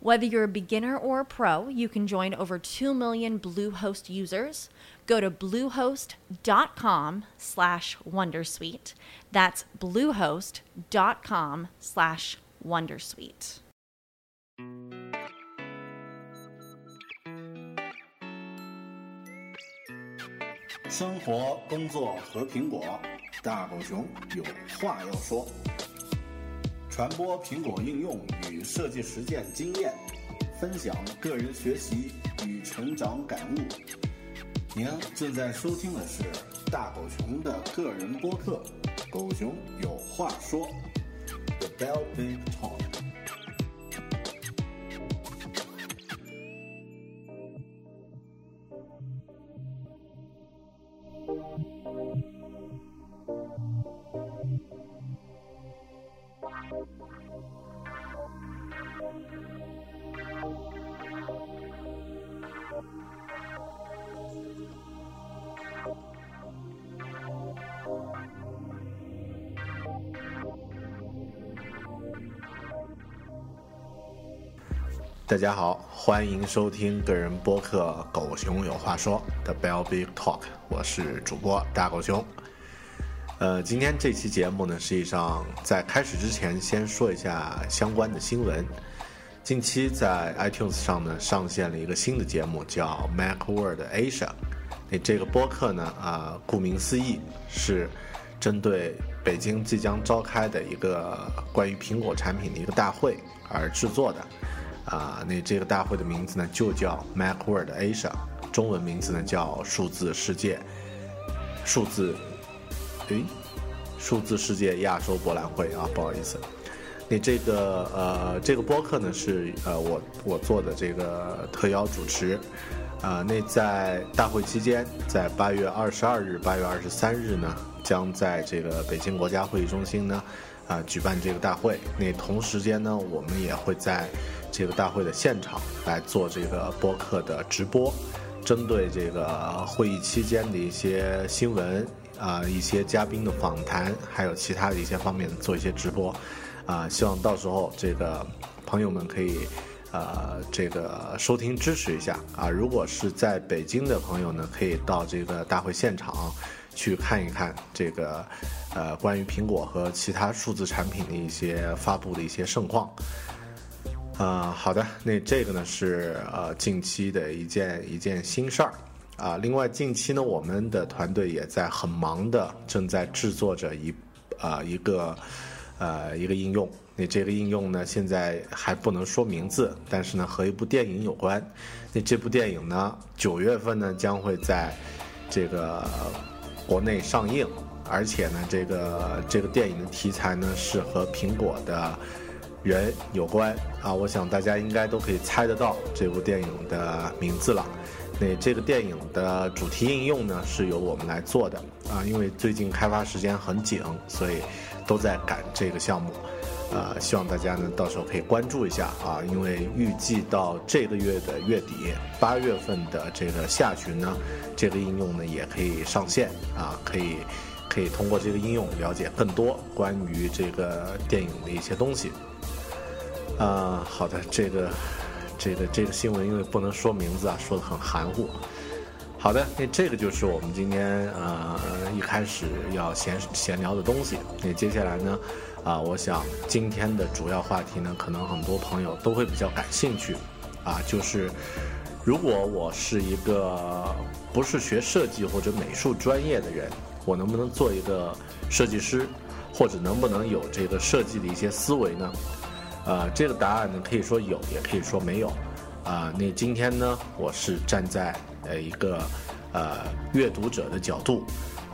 Whether you're a beginner or a pro, you can join over 2 million Bluehost users. Go to bluehost.com slash wondersuite. That's bluehost.com slash wondersuite. 生活、工作和苹果，大狗熊有话要说。 传播苹果应用与设计实践经验，分享个人学习与成长感悟。您正在收听的是大狗熊的个人播客《狗熊有话说》，The Bell Big Talk。大家好，欢迎收听个人播客《狗熊有话说》的 Bell Big Talk，我是主播大狗熊。呃，今天这期节目呢，实际上在开始之前先说一下相关的新闻。近期在 iTunes 上呢上线了一个新的节目，叫 MacWorld Asia。那这个播客呢，啊，顾名思义是针对北京即将召开的一个关于苹果产品的一个大会而制作的。啊，那这个大会的名字呢就叫 MacWorld Asia，中文名字呢叫数字世界，数字，诶，数字世界亚洲博览会啊，不好意思。那这个呃，这个播客呢是呃我我做的这个特邀主持，啊，那在大会期间，在八月二十二日、八月二十三日呢，将在这个北京国家会议中心呢，啊举办这个大会。那同时间呢，我们也会在。这个大会的现场来做这个播客的直播，针对这个会议期间的一些新闻啊，一些嘉宾的访谈，还有其他的一些方面做一些直播，啊，希望到时候这个朋友们可以呃这个收听支持一下啊。如果是在北京的朋友呢，可以到这个大会现场去看一看这个呃关于苹果和其他数字产品的一些发布的一些盛况。啊，好的，那这个呢是呃近期的一件一件新事儿啊。另外，近期呢，我们的团队也在很忙的正在制作着一啊一个呃一个应用。那这个应用呢，现在还不能说名字，但是呢和一部电影有关。那这部电影呢，九月份呢将会在这个国内上映，而且呢，这个这个电影的题材呢是和苹果的。人有关啊，我想大家应该都可以猜得到这部电影的名字了。那这个电影的主题应用呢，是由我们来做的啊，因为最近开发时间很紧，所以都在赶这个项目。呃，希望大家呢到时候可以关注一下啊，因为预计到这个月的月底，八月份的这个下旬呢，这个应用呢也可以上线啊，可以可以通过这个应用了解更多关于这个电影的一些东西。啊，好的，这个，这个，这个新闻因为不能说名字啊，说的很含糊。好的，那这个就是我们今天呃一开始要闲闲聊的东西。那接下来呢，啊，我想今天的主要话题呢，可能很多朋友都会比较感兴趣，啊，就是如果我是一个不是学设计或者美术专业的人，我能不能做一个设计师，或者能不能有这个设计的一些思维呢？呃，这个答案呢，可以说有，也可以说没有。啊，那今天呢，我是站在呃一个呃阅读者的角度，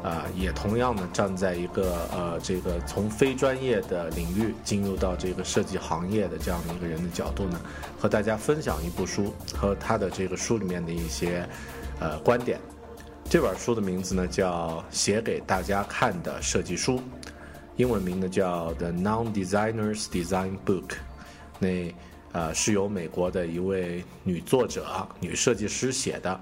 啊，也同样呢站在一个呃这个从非专业的领域进入到这个设计行业的这样的一个人的角度呢，和大家分享一部书和他的这个书里面的一些呃观点。这本书的名字呢叫《写给大家看的设计书》，英文名呢叫《The Non-Designer's Design Book》。那呃是由美国的一位女作者、女设计师写的。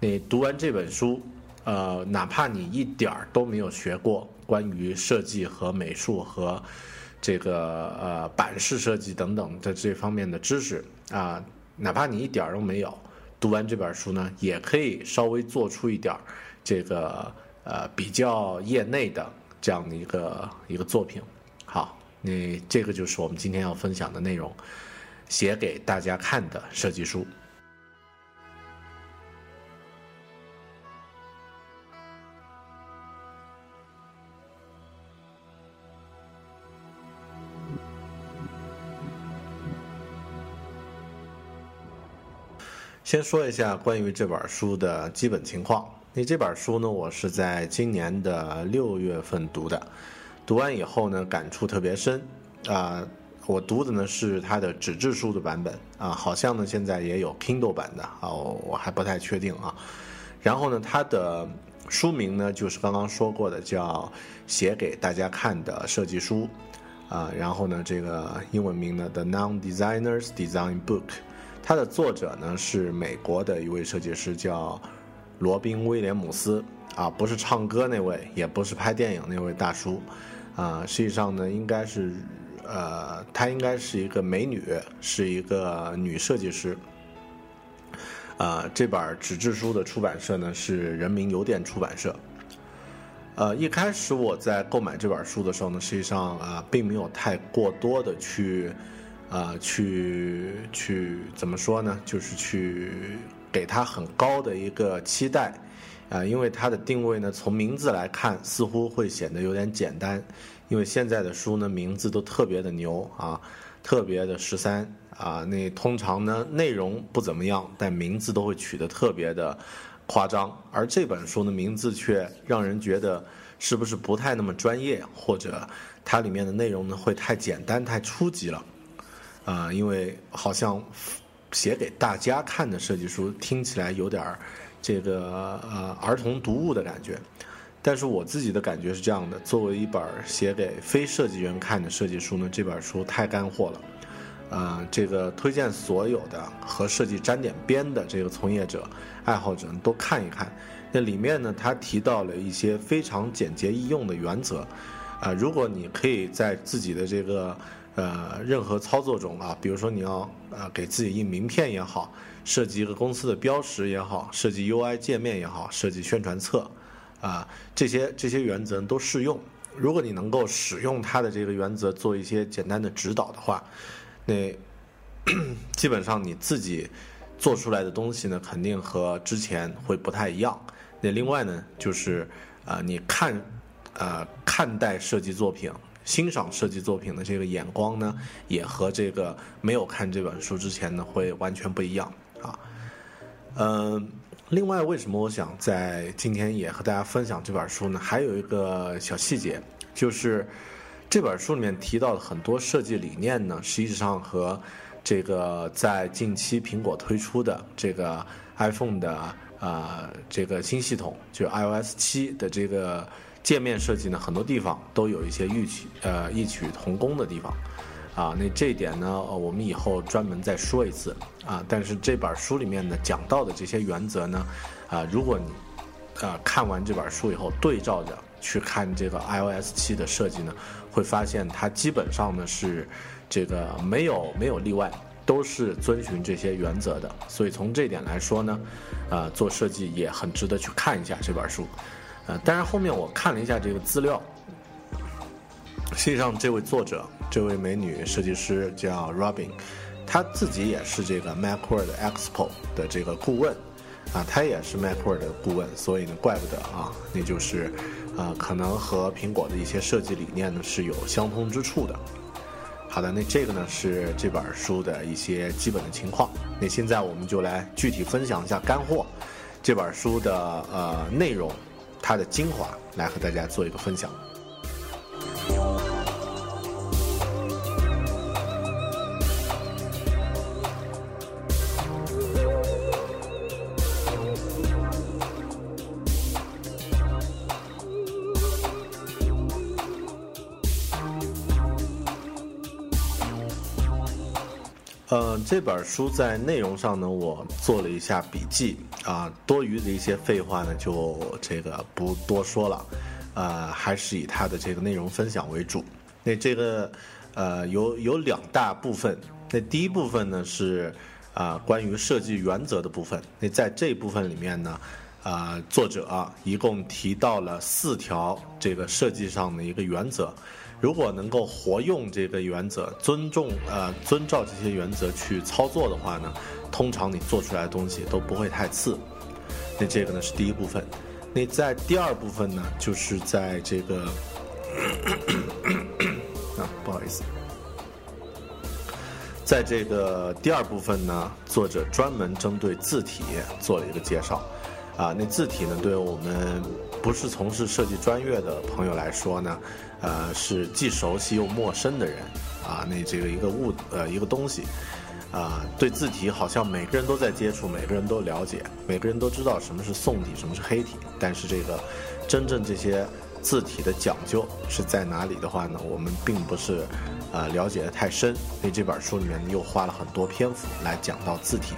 那读完这本书，呃，哪怕你一点儿都没有学过关于设计和美术和这个呃版式设计等等的这方面的知识啊，哪怕你一点儿都没有。读完这本书呢，也可以稍微做出一点儿这个呃比较业内的这样的一个一个作品。好，那这个就是我们今天要分享的内容，写给大家看的设计书。先说一下关于这本书的基本情况。那这本书呢，我是在今年的六月份读的，读完以后呢，感触特别深。啊，我读的呢是它的纸质书的版本啊，好像呢现在也有 Kindle 版的啊，我还不太确定啊。然后呢，它的书名呢就是刚刚说过的，叫《写给大家看的设计书》啊。然后呢，这个英文名呢，《The Non-Designer's Design Book》。它的作者呢是美国的一位设计师，叫罗宾威廉姆斯啊，不是唱歌那位，也不是拍电影那位大叔，啊，实际上呢应该是，呃，她应该是一个美女，是一个女设计师。啊，这本纸质书的出版社呢是人民邮电出版社。呃，一开始我在购买这本书的时候呢，实际上啊，并没有太过多的去。啊，去去怎么说呢？就是去给它很高的一个期待，啊，因为它的定位呢，从名字来看，似乎会显得有点简单。因为现在的书呢，名字都特别的牛啊，特别的十三啊。那通常呢，内容不怎么样，但名字都会取得特别的夸张。而这本书的名字却让人觉得是不是不太那么专业，或者它里面的内容呢，会太简单、太初级了。啊，因为好像写给大家看的设计书听起来有点儿这个呃儿童读物的感觉，但是我自己的感觉是这样的：作为一本写给非设计员看的设计书呢，这本书太干货了。啊，这个推荐所有的和设计沾点边的这个从业者、爱好者都看一看。那里面呢，他提到了一些非常简洁易用的原则。啊，如果你可以在自己的这个呃，任何操作中啊，比如说你要呃给自己印名片也好，设计一个公司的标识也好，设计 UI 界面也好，设计宣传册，啊，这些这些原则都适用。如果你能够使用它的这个原则做一些简单的指导的话，那 基本上你自己做出来的东西呢，肯定和之前会不太一样。那另外呢，就是啊，你看，呃，看待设计作品。欣赏设计作品的这个眼光呢，也和这个没有看这本书之前呢会完全不一样啊。嗯，另外，为什么我想在今天也和大家分享这本书呢？还有一个小细节，就是这本书里面提到的很多设计理念呢，实际上和这个在近期苹果推出的这个 iPhone 的啊这个新系统，就 iOS 七的这个。界面设计呢，很多地方都有一些异曲呃异曲同工的地方，啊，那这一点呢，我们以后专门再说一次啊。但是这本书里面呢讲到的这些原则呢，啊，如果你啊看完这本书以后，对照着去看这个 iOS 七的设计呢，会发现它基本上呢是这个没有没有例外，都是遵循这些原则的。所以从这点来说呢，啊，做设计也很值得去看一下这本书。呃，当然后面我看了一下这个资料，实际上这位作者，这位美女设计师叫 Robin，她自己也是这个 MacWorld Expo 的这个顾问，啊，她也是 MacWorld 的顾问，所以呢，怪不得啊，那就是，啊，可能和苹果的一些设计理念呢是有相通之处的。好的，那这个呢是这本书的一些基本的情况。那现在我们就来具体分享一下干货，这本书的呃内容，它的精华，来和大家做一个分享。呃，这本书在内容上呢，我做了一下笔记啊，多余的一些废话呢，就这个不多说了，呃，还是以它的这个内容分享为主。那这个呃有有两大部分，那第一部分呢是啊关于设计原则的部分。那在这部分里面呢，啊作者一共提到了四条这个设计上的一个原则。如果能够活用这个原则，尊重呃遵照这些原则去操作的话呢，通常你做出来的东西都不会太次。那这个呢是第一部分。那在第二部分呢，就是在这个啊不好意思，在这个第二部分呢，作者专门针对字体做了一个介绍。啊，那字体呢，对我们不是从事设计专业的朋友来说呢。呃，是既熟悉又陌生的人，啊，那这个一个物呃一个东西，啊，对字体好像每个人都在接触，每个人都了解，每个人都知道什么是宋体，什么是黑体，但是这个真正这些字体的讲究是在哪里的话呢？我们并不是呃了解的太深，所以这本书里面又花了很多篇幅来讲到字体。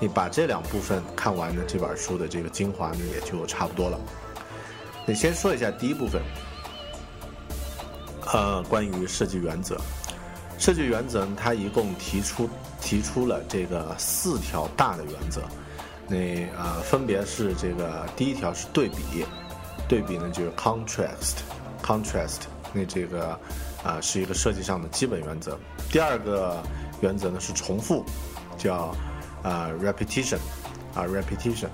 你把这两部分看完呢，这本书的这个精华呢也就差不多了。你先说一下第一部分。呃，关于设计原则，设计原则它一共提出提出了这个四条大的原则，那呃分别是这个第一条是对比，对比呢就是 contrast，contrast，那这个啊是一个设计上的基本原则。第二个原则呢是重复，叫啊 repetition，啊 repetition。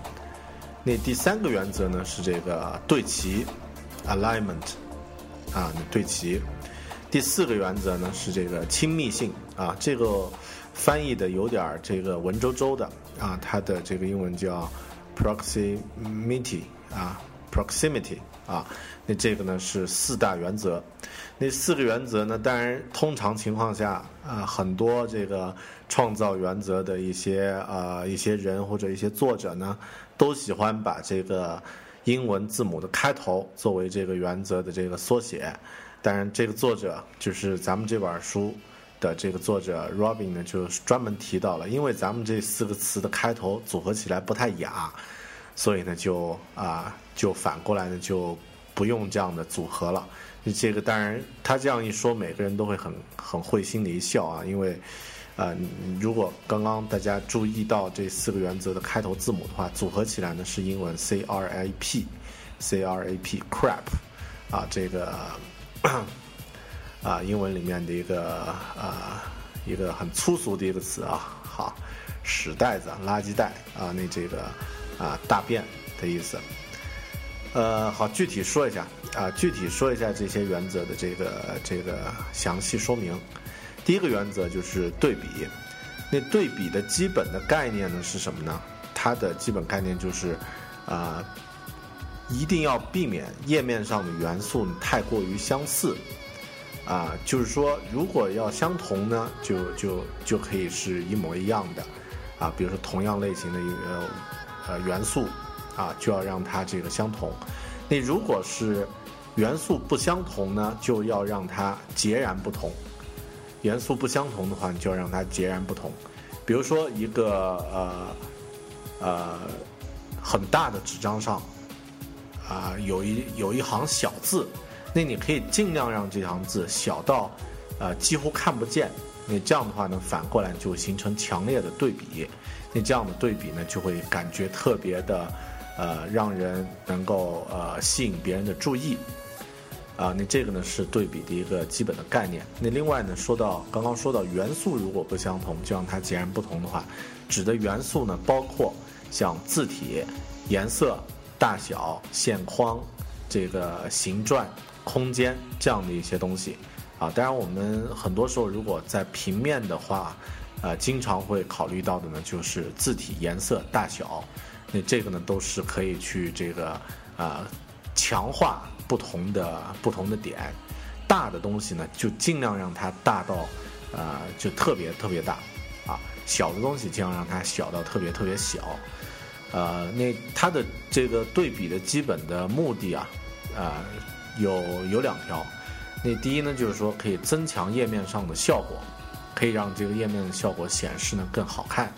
那第三个原则呢是这个对齐，alignment。啊，对齐。第四个原则呢是这个亲密性啊，这个翻译的有点这个文绉绉的啊，它的这个英文叫 proximity 啊，proximity 啊，那这个呢是四大原则。那四个原则呢，当然通常情况下啊，很多这个创造原则的一些啊一些人或者一些作者呢，都喜欢把这个。英文字母的开头作为这个原则的这个缩写，当然这个作者就是咱们这本书的这个作者 Robin 呢，就专门提到了，因为咱们这四个词的开头组合起来不太雅，所以呢就啊就反过来呢就不用这样的组合了。这个当然他这样一说，每个人都会很很会心的一笑啊，因为。呃，如果刚刚大家注意到这四个原则的开头字母的话，组合起来呢是英文 C R A P，C R A P，crap，啊，这个啊，英文里面的一个啊，一个很粗俗的一个词啊，好，屎袋子、垃圾袋啊，那这个啊，大便的意思。呃，好，具体说一下啊，具体说一下这些原则的这个这个详细说明。第一个原则就是对比，那对比的基本的概念呢是什么呢？它的基本概念就是，啊，一定要避免页面上的元素太过于相似，啊，就是说如果要相同呢，就就就可以是一模一样的，啊，比如说同样类型的一个呃元素，啊，就要让它这个相同。那如果是元素不相同呢，就要让它截然不同。元素不相同的话，你就要让它截然不同。比如说一个呃呃很大的纸张上啊有一有一行小字，那你可以尽量让这行字小到呃几乎看不见。那这样的话呢，反过来就形成强烈的对比。那这样的对比呢，就会感觉特别的呃让人能够呃吸引别人的注意。啊，那这个呢是对比的一个基本的概念。那另外呢，说到刚刚说到元素如果不相同，就让它截然不同的话，指的元素呢包括像字体、颜色、大小、线框、这个形状、空间这样的一些东西。啊。当然，我们很多时候如果在平面的话，呃，经常会考虑到的呢，就是字体颜色大小。那这个呢，都是可以去这个啊强化不同的不同的点。大的东西呢，就尽量让它大到呃就特别特别大啊；小的东西尽量让它小到特别特别小。呃，那它的这个对比的基本的目的啊，呃，有有两条。那第一呢，就是说可以增强页面上的效果。可以让这个页面的效果显示呢更好看。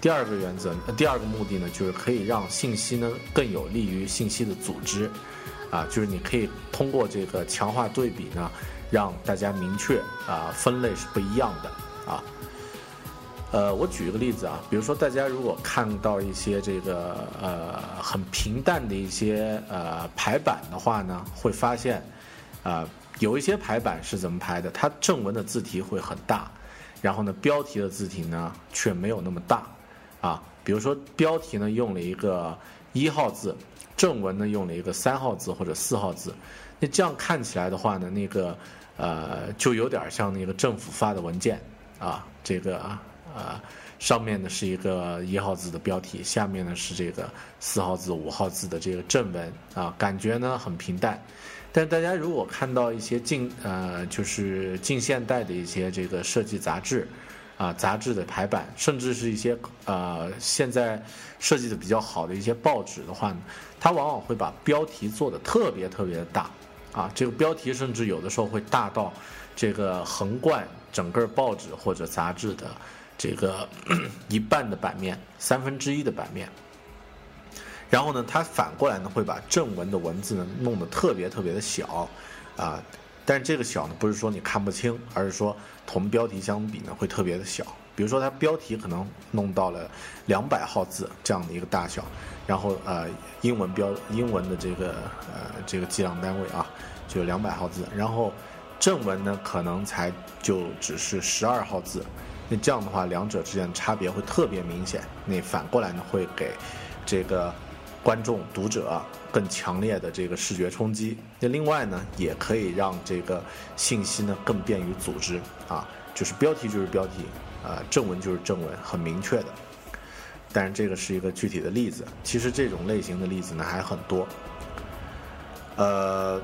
第二个原则，第二个目的呢，就是可以让信息呢更有利于信息的组织，啊，就是你可以通过这个强化对比呢，让大家明确啊分类是不一样的啊。呃，我举一个例子啊，比如说大家如果看到一些这个呃很平淡的一些呃排版的话呢，会发现啊有一些排版是怎么排的，它正文的字体会很大。然后呢，标题的字体呢却没有那么大，啊，比如说标题呢用了一个一号字，正文呢用了一个三号字或者四号字，那这样看起来的话呢，那个呃就有点像那个政府发的文件啊，这个啊呃上面呢是一个一号字的标题，下面呢是这个四号字、五号字的这个正文啊，感觉呢很平淡。但大家如果看到一些近呃，就是近现代的一些这个设计杂志，啊，杂志的排版，甚至是一些呃现在设计的比较好的一些报纸的话呢，它往往会把标题做的特别特别的大，啊，这个标题甚至有的时候会大到这个横贯整个报纸或者杂志的这个 一半的版面，三分之一的版面。然后呢，它反过来呢，会把正文的文字呢弄得特别特别的小，啊，但是这个小呢，不是说你看不清，而是说同标题相比呢，会特别的小。比如说它标题可能弄到了两百号字这样的一个大小，然后呃，英文标英文的这个呃这个计量单位啊，就两百号字，然后正文呢可能才就只是十二号字，那这样的话，两者之间的差别会特别明显。那反过来呢，会给这个。观众、读者更强烈的这个视觉冲击。那另外呢，也可以让这个信息呢更便于组织啊，就是标题就是标题，啊正文就是正文，很明确的。但是这个是一个具体的例子，其实这种类型的例子呢还很多。呃，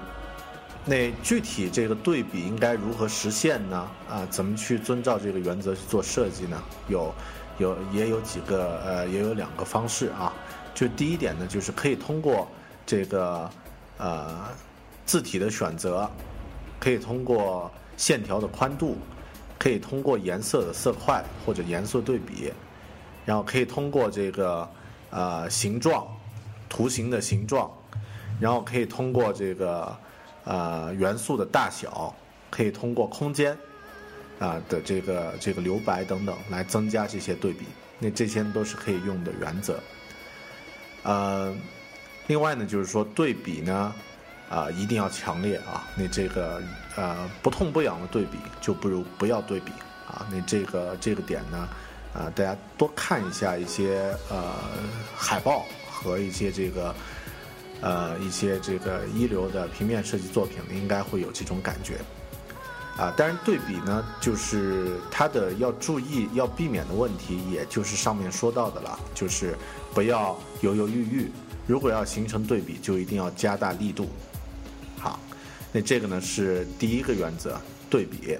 那具体这个对比应该如何实现呢？啊，怎么去遵照这个原则去做设计呢？有，有也有几个呃，也有两个方式啊。就第一点呢，就是可以通过这个呃字体的选择，可以通过线条的宽度，可以通过颜色的色块或者颜色对比，然后可以通过这个呃形状图形的形状，然后可以通过这个呃元素的大小，可以通过空间啊的这个这个留白等等来增加这些对比。那这些都是可以用的原则。呃，另外呢，就是说对比呢，啊，一定要强烈啊。那这个呃不痛不痒的对比，就不如不要对比啊。那这个这个点呢，啊，大家多看一下一些呃海报和一些这个呃一些这个一流的平面设计作品，应该会有这种感觉。啊，当然对比呢，就是它的要注意要避免的问题，也就是上面说到的了，就是不要犹犹豫豫。如果要形成对比，就一定要加大力度。好，那这个呢是第一个原则，对比。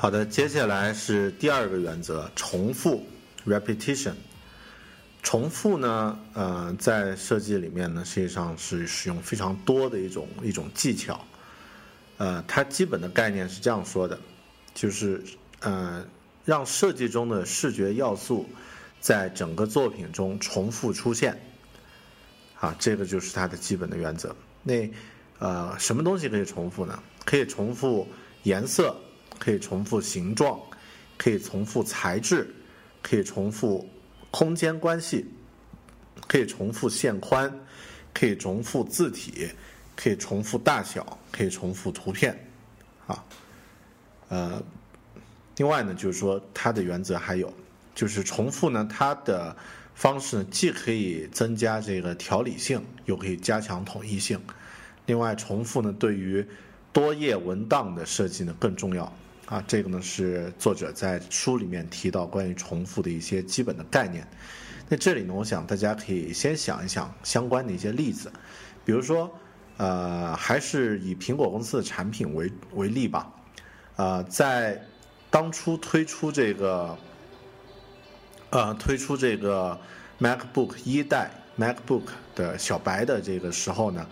好的，接下来是第二个原则，重复 （repetition）。重复呢，呃，在设计里面呢，实际上是使用非常多的一种一种技巧。呃，它基本的概念是这样说的，就是呃，让设计中的视觉要素在整个作品中重复出现。啊，这个就是它的基本的原则。那呃，什么东西可以重复呢？可以重复颜色。可以重复形状，可以重复材质，可以重复空间关系，可以重复线宽，可以重复字体，可以重复大小，可以重复图片。啊。呃，另外呢，就是说它的原则还有，就是重复呢，它的方式，既可以增加这个条理性，又可以加强统一性。另外，重复呢，对于多页文档的设计呢更重要啊。这个呢是作者在书里面提到关于重复的一些基本的概念。那这里呢，我想大家可以先想一想相关的一些例子，比如说，呃，还是以苹果公司的产品为为例吧。呃，在当初推出这个，呃，推出这个 MacBook 一代 MacBook 的小白的这个时候呢，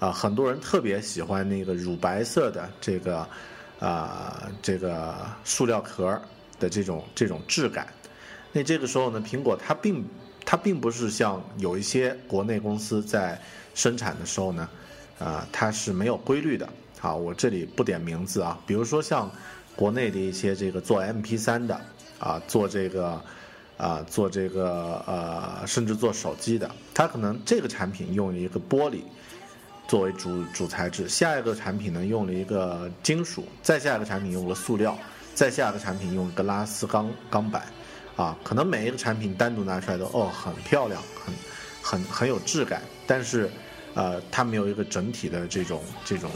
啊，很多人特别喜欢那个乳白色的这个，啊，这个塑料壳的这种这种质感。那这个时候呢，苹果它并它并不是像有一些国内公司在生产的时候呢，啊，它是没有规律的。好，我这里不点名字啊，比如说像国内的一些这个做 MP3 的啊，做这个啊，做这个呃，甚至做手机的，它可能这个产品用一个玻璃作为主主材质，下一个产品呢用了一个金属，再下一个产品用了塑料，再下一个产品用一个拉丝钢钢板，啊，可能每一个产品单独拿出来都哦很漂亮，很很很有质感，但是呃，它没有一个整体的这种这种。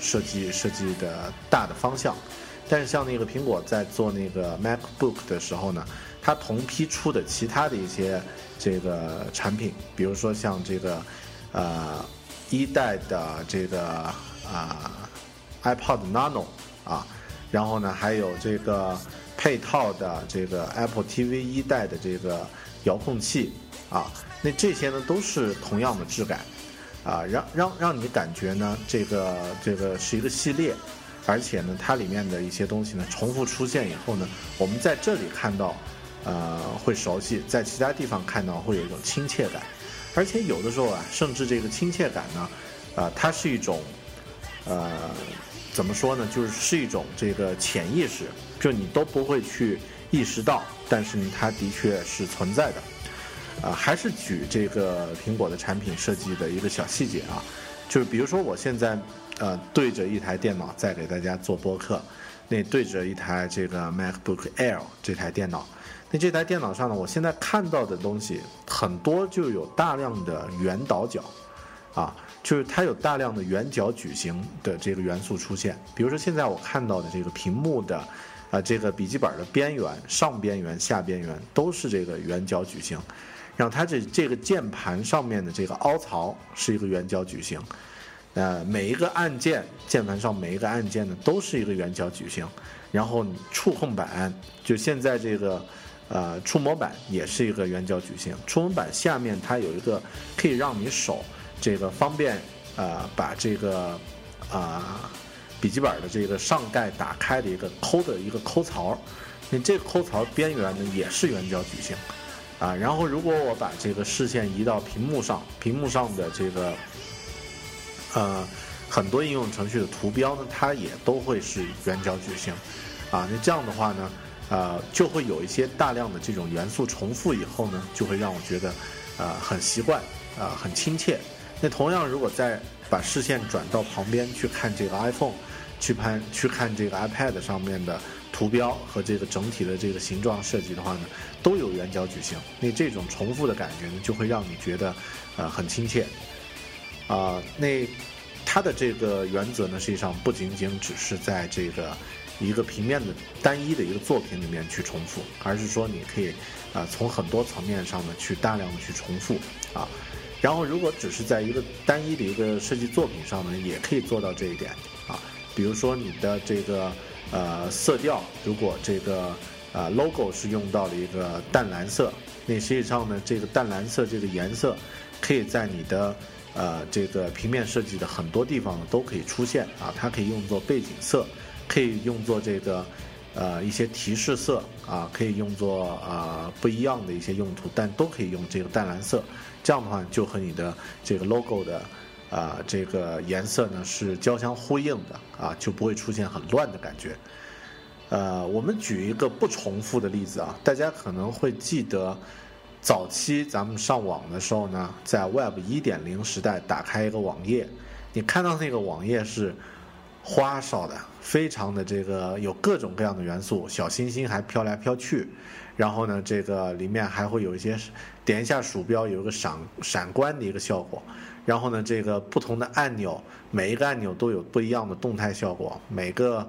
设计设计的大的方向，但是像那个苹果在做那个 MacBook 的时候呢，它同批出的其他的一些这个产品，比如说像这个呃一代的这个啊 iPod Nano 啊，然后呢还有这个配套的这个 Apple TV 一代的这个遥控器啊，那这些呢都是同样的质感。啊，让让让你感觉呢，这个这个是一个系列，而且呢，它里面的一些东西呢，重复出现以后呢，我们在这里看到，呃，会熟悉，在其他地方看到会有一种亲切感，而且有的时候啊，甚至这个亲切感呢，啊，它是一种，呃，怎么说呢，就是是一种这个潜意识，就你都不会去意识到，但是呢，它的确是存在的。啊，还是举这个苹果的产品设计的一个小细节啊，就是比如说我现在呃对着一台电脑在给大家做播客，那对着一台这个 MacBook Air 这台电脑，那这台电脑上呢，我现在看到的东西很多就有大量的圆倒角，啊，就是它有大量的圆角矩形的这个元素出现，比如说现在我看到的这个屏幕的啊这个笔记本的边缘上边缘下边缘都是这个圆角矩形。然后它这这个键盘上面的这个凹槽是一个圆角矩形，呃，每一个按键键盘上每一个按键呢都是一个圆角矩形，然后触控板就现在这个呃触摸板也是一个圆角矩形，触摸板下面它有一个可以让你手这个方便呃把这个啊笔记本的这个上盖打开的一个抠的一个抠槽，那这个抠槽边缘呢也是圆角矩形。啊，然后如果我把这个视线移到屏幕上，屏幕上的这个，呃，很多应用程序的图标呢，它也都会是圆角矩形，啊，那这样的话呢，呃，就会有一些大量的这种元素重复以后呢，就会让我觉得，呃，很习惯，啊，很亲切。那同样，如果再把视线转到旁边去看这个 iPhone，去拍去看这个 iPad 上面的。图标和这个整体的这个形状设计的话呢，都有圆角矩形，那这种重复的感觉呢，就会让你觉得，呃，很亲切。啊，那它的这个原则呢，实际上不仅仅只是在这个一个平面的单一的一个作品里面去重复，而是说你可以，啊，从很多层面上呢去大量的去重复啊。然后，如果只是在一个单一的一个设计作品上呢，也可以做到这一点啊。比如说你的这个。呃，色调如果这个呃 logo 是用到了一个淡蓝色，那实际上呢，这个淡蓝色这个颜色可以在你的呃这个平面设计的很多地方呢都可以出现啊，它可以用作背景色，可以用作这个呃一些提示色啊，可以用作啊不一样的一些用途，但都可以用这个淡蓝色，这样的话就和你的这个 logo 的。啊，这个颜色呢是交相呼应的啊，就不会出现很乱的感觉。呃，我们举一个不重复的例子啊，大家可能会记得，早期咱们上网的时候呢，在 Web 一点零时代打开一个网页，你看到那个网页是花哨的、非常的这个有各种各样的元素，小星星还飘来飘去，然后呢，这个里面还会有一些点一下鼠标有一个闪闪光的一个效果，然后呢，这个不同的按钮每一个按钮都有不一样的动态效果，每个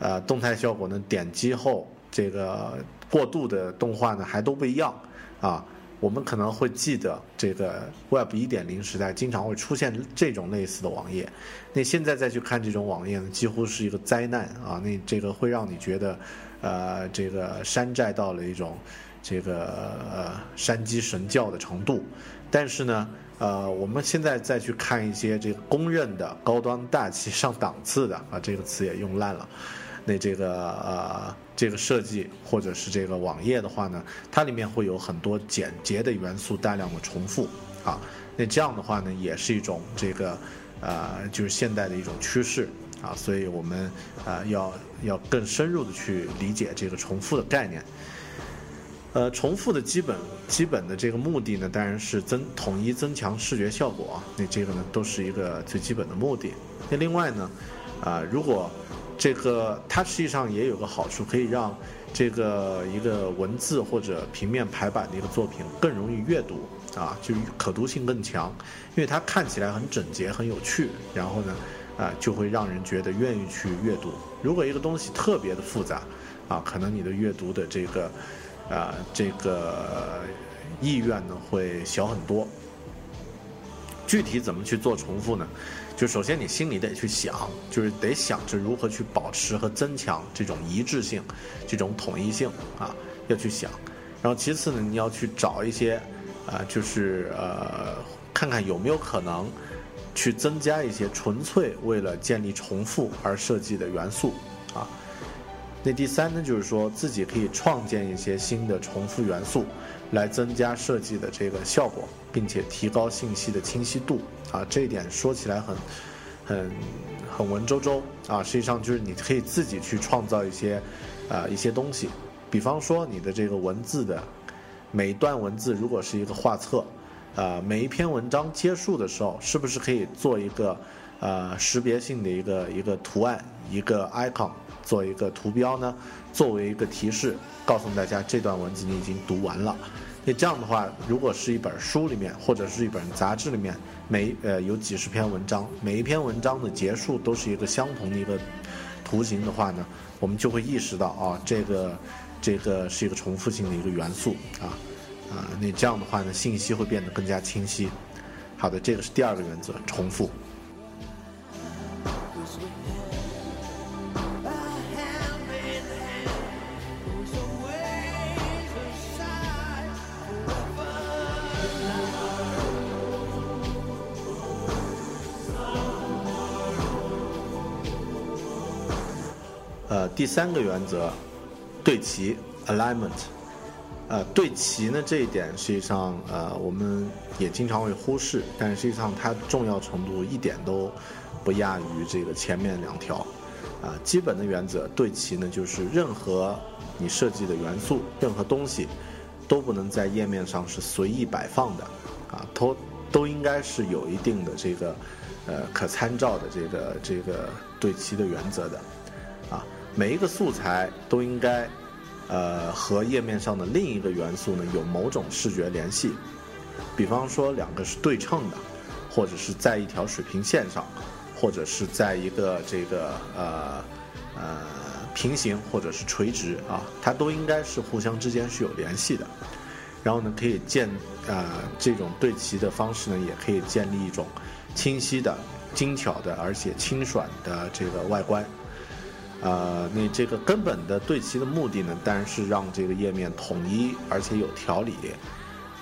呃动态效果呢点击后这个过渡的动画呢还都不一样啊。我们可能会记得，这个 Web 一点零时代经常会出现这种类似的网页。那现在再去看这种网页呢，几乎是一个灾难啊！那这个会让你觉得，呃，这个山寨到了一种这个呃山鸡神教的程度。但是呢，呃，我们现在再去看一些这个公认的高端大气上档次的啊，这个词也用烂了。那这个呃。这个设计或者是这个网页的话呢，它里面会有很多简洁的元素，大量的重复啊。那这样的话呢，也是一种这个呃，就是现代的一种趋势啊。所以我们呃要要更深入的去理解这个重复的概念。呃，重复的基本基本的这个目的呢，当然是增统一增强视觉效果啊。那这个呢，都是一个最基本的目的。那另外呢，啊，如果这个它实际上也有个好处，可以让这个一个文字或者平面排版的一个作品更容易阅读啊，就可读性更强，因为它看起来很整洁、很有趣，然后呢，啊，就会让人觉得愿意去阅读。如果一个东西特别的复杂，啊，可能你的阅读的这个，啊，这个意愿呢会小很多。具体怎么去做重复呢？就首先你心里得去想，就是得想着如何去保持和增强这种一致性，这种统一性啊，要去想。然后其次呢，你要去找一些，啊，就是呃，看看有没有可能去增加一些纯粹为了建立重复而设计的元素啊。那第三呢，就是说自己可以创建一些新的重复元素。来增加设计的这个效果，并且提高信息的清晰度。啊，这一点说起来很很很文绉绉。啊，实际上就是你可以自己去创造一些啊一些东西，比方说你的这个文字的每一段文字如果是一个画册，啊每一篇文章结束的时候，是不是可以做一个呃识别性的一个一个图案一个 icon 做一个图标呢？作为一个提示，告诉大家这段文字你已经读完了。那这样的话，如果是一本书里面，或者是一本杂志里面，每呃有几十篇文章，每一篇文章的结束都是一个相同的一个图形的话呢，我们就会意识到啊，这个这个是一个重复性的一个元素啊啊，那这样的话呢，信息会变得更加清晰。好的，这个是第二个原则，重复。第三个原则，对齐 （alignment）。呃，对齐呢这一点实际上呃我们也经常会忽视，但实际上它重要程度一点都不亚于这个前面两条。啊，基本的原则对齐呢就是任何你设计的元素、任何东西都不能在页面上是随意摆放的，啊，都都应该是有一定的这个呃可参照的这个这个对齐的原则的，每一个素材都应该，呃，和页面上的另一个元素呢有某种视觉联系，比方说两个是对称的，或者是在一条水平线上，或者是在一个这个呃呃平行或者是垂直啊，它都应该是互相之间是有联系的。然后呢，可以建呃这种对齐的方式呢，也可以建立一种清晰的、精巧的而且清爽的这个外观。呃，那这个根本的对齐的目的呢，当然是让这个页面统一而且有条理。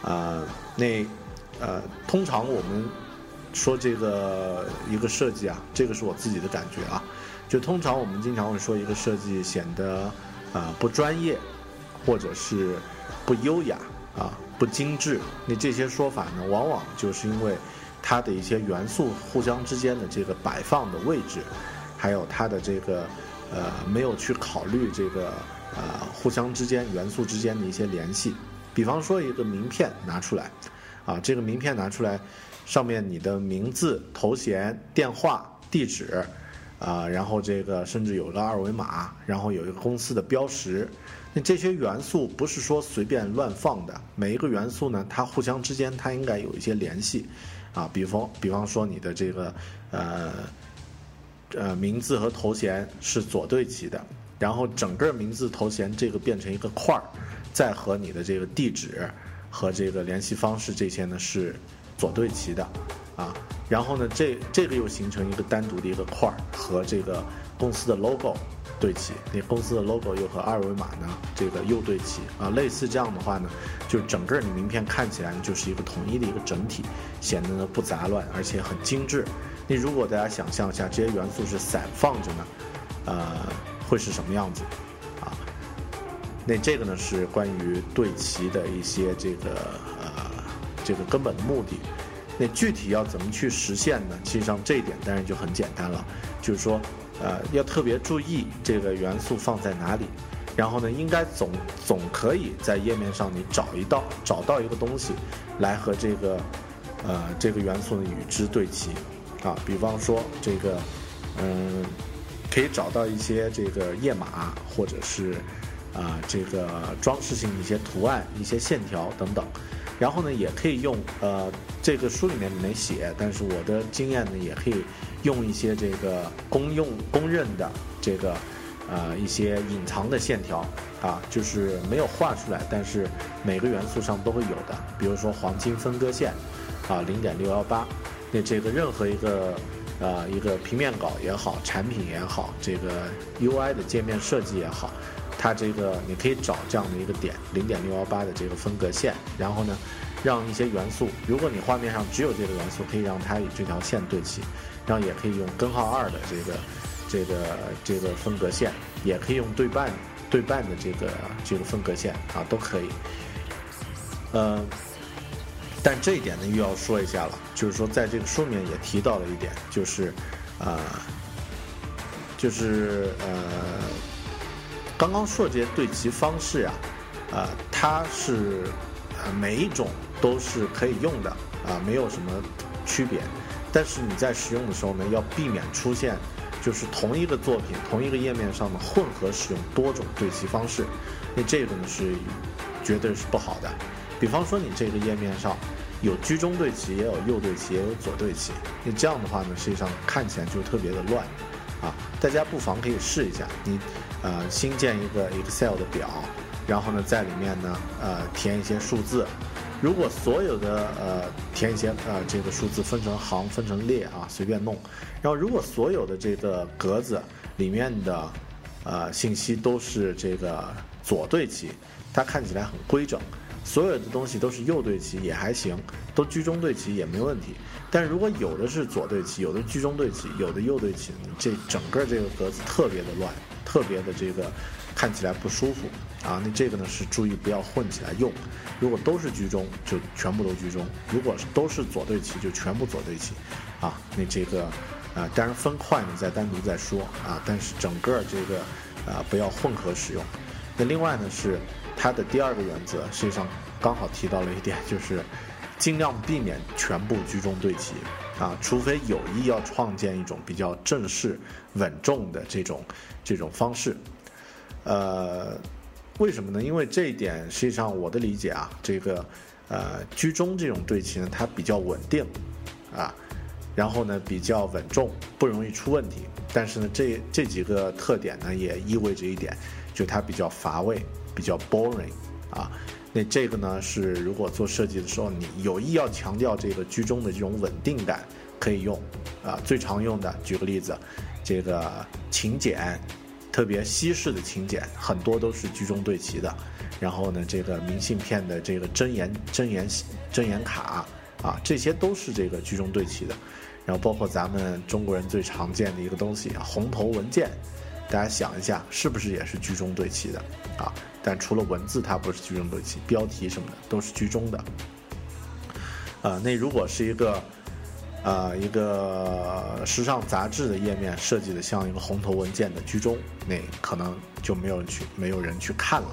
呃，那呃，通常我们说这个一个设计啊，这个是我自己的感觉啊，就通常我们经常会说一个设计显得啊不专业，或者是不优雅啊不精致。那这些说法呢，往往就是因为它的一些元素互相之间的这个摆放的位置，还有它的这个。呃，没有去考虑这个呃互相之间元素之间的一些联系，比方说一个名片拿出来，啊，这个名片拿出来，上面你的名字、头衔、电话、地址，啊，然后这个甚至有个二维码，然后有一个公司的标识。那这些元素不是说随便乱放的，每一个元素呢，它互相之间它应该有一些联系，啊，比方比方说你的这个呃呃名字和头衔是左对齐的，然后整个名字头衔这个变成一个块儿，再和你的这个地址和这个联系方式这些呢是左对齐的，啊，然后呢这这个又形成一个单独的一个块儿和这个公司的 logo。对齐，那公司的 logo 又和二维码呢，这个又对齐啊，类似这样的话呢，就整个你名片看起来就是一个统一的一个整体，显得呢不杂乱，而且很精致。那如果大家想象一下，这些元素是散放着呢，呃，会是什么样子啊？那这个呢是关于对齐的一些这个呃这个根本的目的。那具体要怎么去实现呢？其实上这一点当然就很简单了，就是说。呃，要特别注意这个元素放在哪里，然后呢，应该总总可以在页面上你找一道找到一个东西，来和这个呃这个元素呢与之对齐，啊，比方说这个嗯，可以找到一些这个页码或者是啊这个装饰性的一些图案、一些线条等等。然后呢，也可以用呃，这个书里面没写，但是我的经验呢，也可以用一些这个公用公认的这个呃一些隐藏的线条啊，就是没有画出来，但是每个元素上都会有的，比如说黄金分割线啊，零点六幺八，那这个任何一个呃一个平面稿也好，产品也好，这个 UI 的界面设计也好。它这个你可以找这样的一个点，零点六幺八的这个分隔线，然后呢，让一些元素，如果你画面上只有这个元素，可以让它与这条线对齐，然后也可以用根号二的这个这个这个分隔线，也可以用对半对半的这个这个分隔线啊，都可以。呃，但这一点呢，又要说一下了，就是说在这个书里面也提到了一点，就是啊，就是呃。刚刚说的这些对齐方式啊，啊，它是每一种都是可以用的啊，没有什么区别。但是你在使用的时候呢，要避免出现就是同一个作品、同一个页面上的混合使用多种对齐方式，那这个呢是绝对是不好的。比方说你这个页面上有居中对齐，也有右对齐，也有左对齐，那这样的话呢，实际上看起来就特别的乱啊。大家不妨可以试一下你。呃，新建一个 Excel 的表，然后呢，在里面呢，呃，填一些数字。如果所有的呃填一些呃这个数字分成行、分成列啊，随便弄。然后，如果所有的这个格子里面的呃信息都是这个左对齐，它看起来很规整。所有的东西都是右对齐也还行，都居中对齐也没问题。但如果有的是左对齐，有的居中对齐，有的右对齐，这整个这个格子特别的乱。特别的这个看起来不舒服啊，那这个呢是注意不要混起来用。如果都是居中，就全部都居中；如果是都是左对齐，就全部左对齐。啊，那这个啊，当然分块呢再单独再说啊，但是整个这个啊不要混合使用。那另外呢是它的第二个原则，实际上刚好提到了一点，就是尽量避免全部居中对齐。啊，除非有意要创建一种比较正式、稳重的这种这种方式，呃，为什么呢？因为这一点实际上我的理解啊，这个呃居中这种对齐呢，它比较稳定，啊，然后呢比较稳重，不容易出问题。但是呢，这这几个特点呢，也意味着一点，就它比较乏味，比较 boring，啊。那这个呢是，如果做设计的时候，你有意要强调这个居中的这种稳定感，可以用，啊，最常用的，举个例子，这个请柬，特别西式的请柬，很多都是居中对齐的。然后呢，这个明信片的这个真言真言真言卡，啊，这些都是这个居中对齐的。然后包括咱们中国人最常见的一个东西，红头文件。大家想一下，是不是也是居中对齐的啊？但除了文字，它不是居中对齐，标题什么的都是居中的。啊，那如果是一个，呃，一个时尚杂志的页面设计的像一个红头文件的居中，那可能就没有人去，没有人去看了，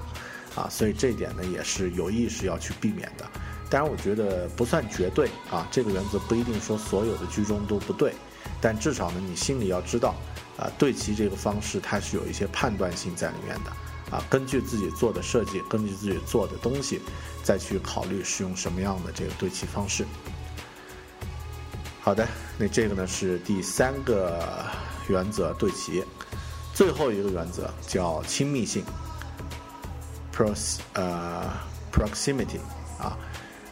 啊，所以这一点呢也是有意识要去避免的。当然，我觉得不算绝对啊，这个原则不一定说所有的居中都不对。但至少呢，你心里要知道，啊，对齐这个方式它是有一些判断性在里面的，啊，根据自己做的设计，根据自己做的东西，再去考虑使用什么样的这个对齐方式。好的，那这个呢是第三个原则对齐，最后一个原则叫亲密性，pros 呃 proximity 啊，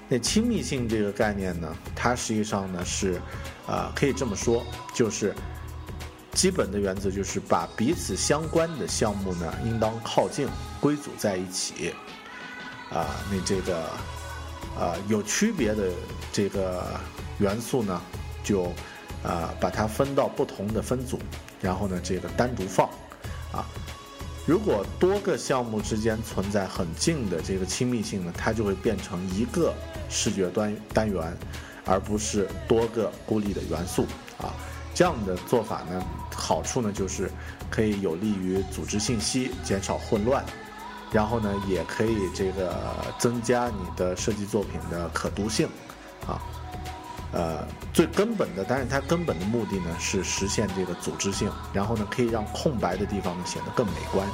那亲密性这个概念呢，它实际上呢是，啊可以这么说，就是基本的原则就是把彼此相关的项目呢应当靠近归组在一起，啊那这个啊有区别的这个元素呢。就，啊，把它分到不同的分组，然后呢，这个单独放，啊，如果多个项目之间存在很近的这个亲密性呢，它就会变成一个视觉端单元，而不是多个孤立的元素，啊，这样的做法呢，好处呢就是可以有利于组织信息，减少混乱，然后呢，也可以这个增加你的设计作品的可读性，啊。呃，最根本的，但是它根本的目的呢是实现这个组织性，然后呢可以让空白的地方呢显得更美观。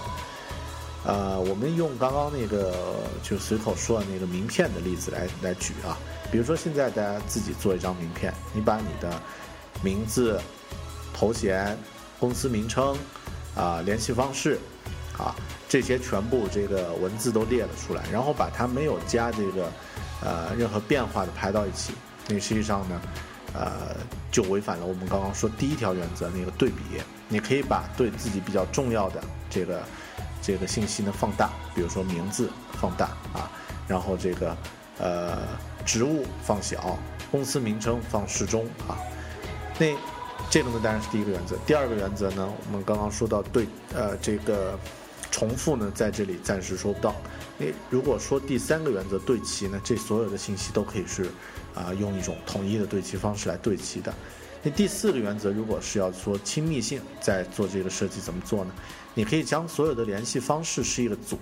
呃，我们用刚刚那个就随口说的那个名片的例子来来举啊，比如说现在大家自己做一张名片，你把你的名字、头衔、公司名称啊、联系方式啊这些全部这个文字都列了出来，然后把它没有加这个呃任何变化的排到一起。那实际上呢，呃，就违反了我们刚刚说第一条原则那个对比。你可以把对自己比较重要的这个这个信息呢放大，比如说名字放大啊，然后这个呃职务放小，公司名称放适中啊。那这个呢当然是第一个原则。第二个原则呢，我们刚刚说到对呃这个重复呢，在这里暂时说不到。那，如果说第三个原则对齐呢，这所有的信息都可以是。啊，用一种统一的对齐方式来对齐的。那第四个原则，如果是要说亲密性，在做这个设计怎么做呢？你可以将所有的联系方式是一个组，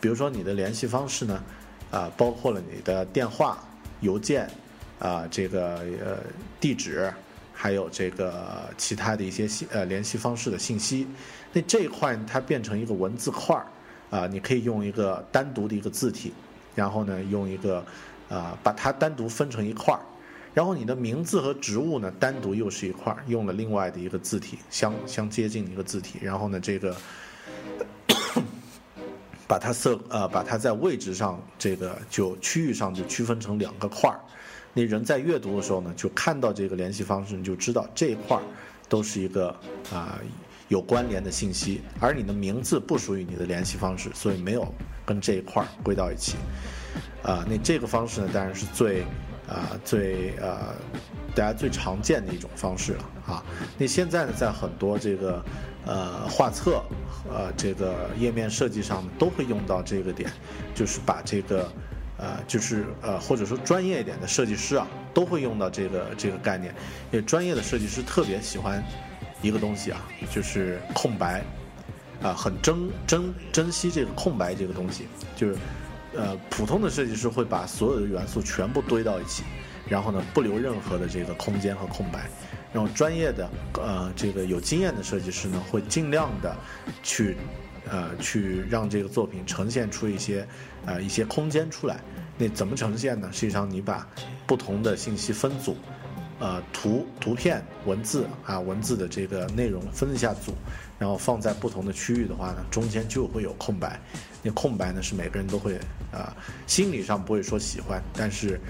比如说你的联系方式呢，啊，包括了你的电话、邮件，啊，这个呃地址，还有这个其他的一些信呃联系方式的信息。那这一块它变成一个文字块儿，啊，你可以用一个单独的一个字体，然后呢，用一个。啊，把它单独分成一块儿，然后你的名字和职务呢，单独又是一块儿，用了另外的一个字体，相相接近的一个字体，然后呢，这个把它色呃，把它在位置上这个就区域上就区分成两个块儿，你人在阅读的时候呢，就看到这个联系方式，你就知道这一块儿都是一个啊有关联的信息，而你的名字不属于你的联系方式，所以没有跟这一块儿归到一起。啊，那这个方式呢，当然是最，啊，最呃，大家最常见的一种方式了啊。那现在呢，在很多这个呃画册，呃这个页面设计上呢，都会用到这个点，就是把这个，呃，就是呃或者说专业一点的设计师啊，都会用到这个这个概念。因为专业的设计师特别喜欢一个东西啊，就是空白，啊，很珍珍珍惜这个空白这个东西，就是。呃，普通的设计师会把所有的元素全部堆到一起，然后呢，不留任何的这个空间和空白。然后专业的呃，这个有经验的设计师呢，会尽量的去呃，去让这个作品呈现出一些呃一些空间出来。那怎么呈现呢？实际上，你把不同的信息分组，呃，图、图片、文字啊，文字的这个内容分一下组，然后放在不同的区域的话呢，中间就会有空白。那空白呢，是每个人都会啊，心理上不会说喜欢，但是，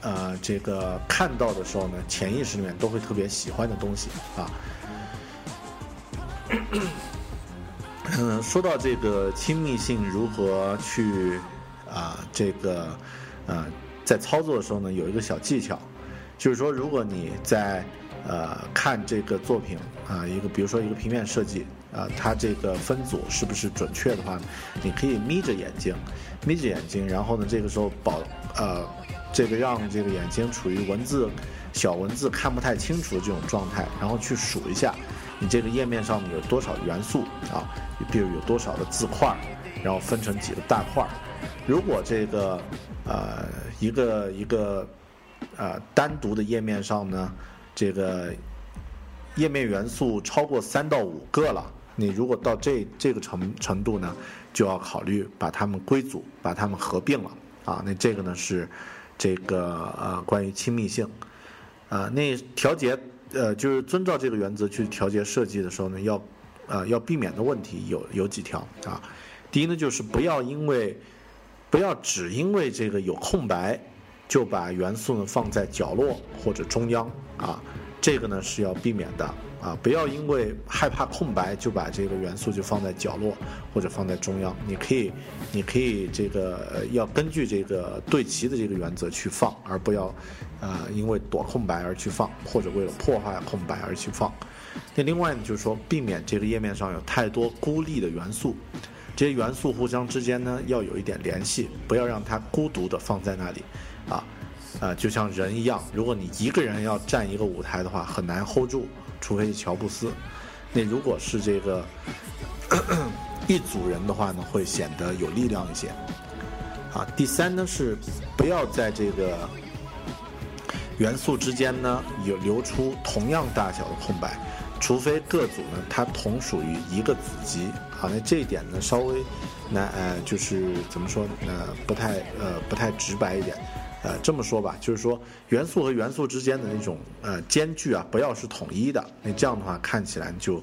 呃，这个看到的时候呢，潜意识里面都会特别喜欢的东西啊。嗯，说到这个亲密性如何去啊，这个呃，在操作的时候呢，有一个小技巧，就是说，如果你在呃看这个作品啊，一个比如说一个平面设计。啊，它这个分组是不是准确的话，你可以眯着眼睛，眯着眼睛，然后呢，这个时候保呃，这个让这个眼睛处于文字小文字看不太清楚的这种状态，然后去数一下，你这个页面上面有多少元素啊？比如有多少的字块，然后分成几个大块。如果这个呃一个一个呃单独的页面上呢，这个页面元素超过三到五个了，你如果到这这个程程度呢，就要考虑把它们归组，把它们合并了啊。那这个呢是这个呃关于亲密性，啊，那调节呃就是遵照这个原则去调节设计的时候呢，要呃要避免的问题有有几条啊。第一呢就是不要因为不要只因为这个有空白。就把元素呢放在角落或者中央啊，这个呢是要避免的啊，不要因为害怕空白就把这个元素就放在角落或者放在中央。你可以，你可以这个要根据这个对齐的这个原则去放，而不要，呃，因为躲空白而去放，或者为了破坏空白而去放。那另外呢，就是说避免这个页面上有太多孤立的元素，这些元素互相之间呢要有一点联系，不要让它孤独的放在那里。啊，呃，就像人一样，如果你一个人要站一个舞台的话，很难 hold 住，除非乔布斯。那如果是这个一组人的话呢，会显得有力量一些。啊，第三呢是不要在这个元素之间呢有留出同样大小的空白，除非各组呢它同属于一个子集。好，那这一点呢稍微那呃就是怎么说呃不太呃不太直白一点。呃，这么说吧，就是说元素和元素之间的那种呃间距啊，不要是统一的。那这样的话看起来就，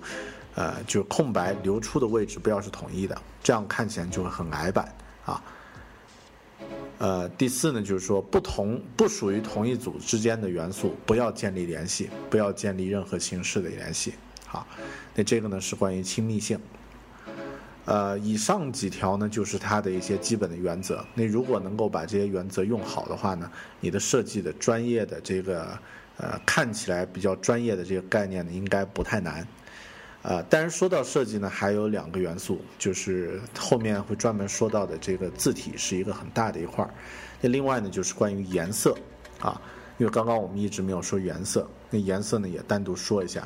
呃，就空白流出的位置不要是统一的，这样看起来就会很矮板啊。呃，第四呢，就是说不同不属于同一组之间的元素不要建立联系，不要建立任何形式的联系。好，那这个呢是关于亲密性。呃，以上几条呢，就是它的一些基本的原则。那如果能够把这些原则用好的话呢，你的设计的专业的这个呃看起来比较专业的这个概念呢，应该不太难。呃，但是说到设计呢，还有两个元素，就是后面会专门说到的这个字体是一个很大的一块儿。那另外呢，就是关于颜色啊，因为刚刚我们一直没有说颜色，那颜色呢也单独说一下。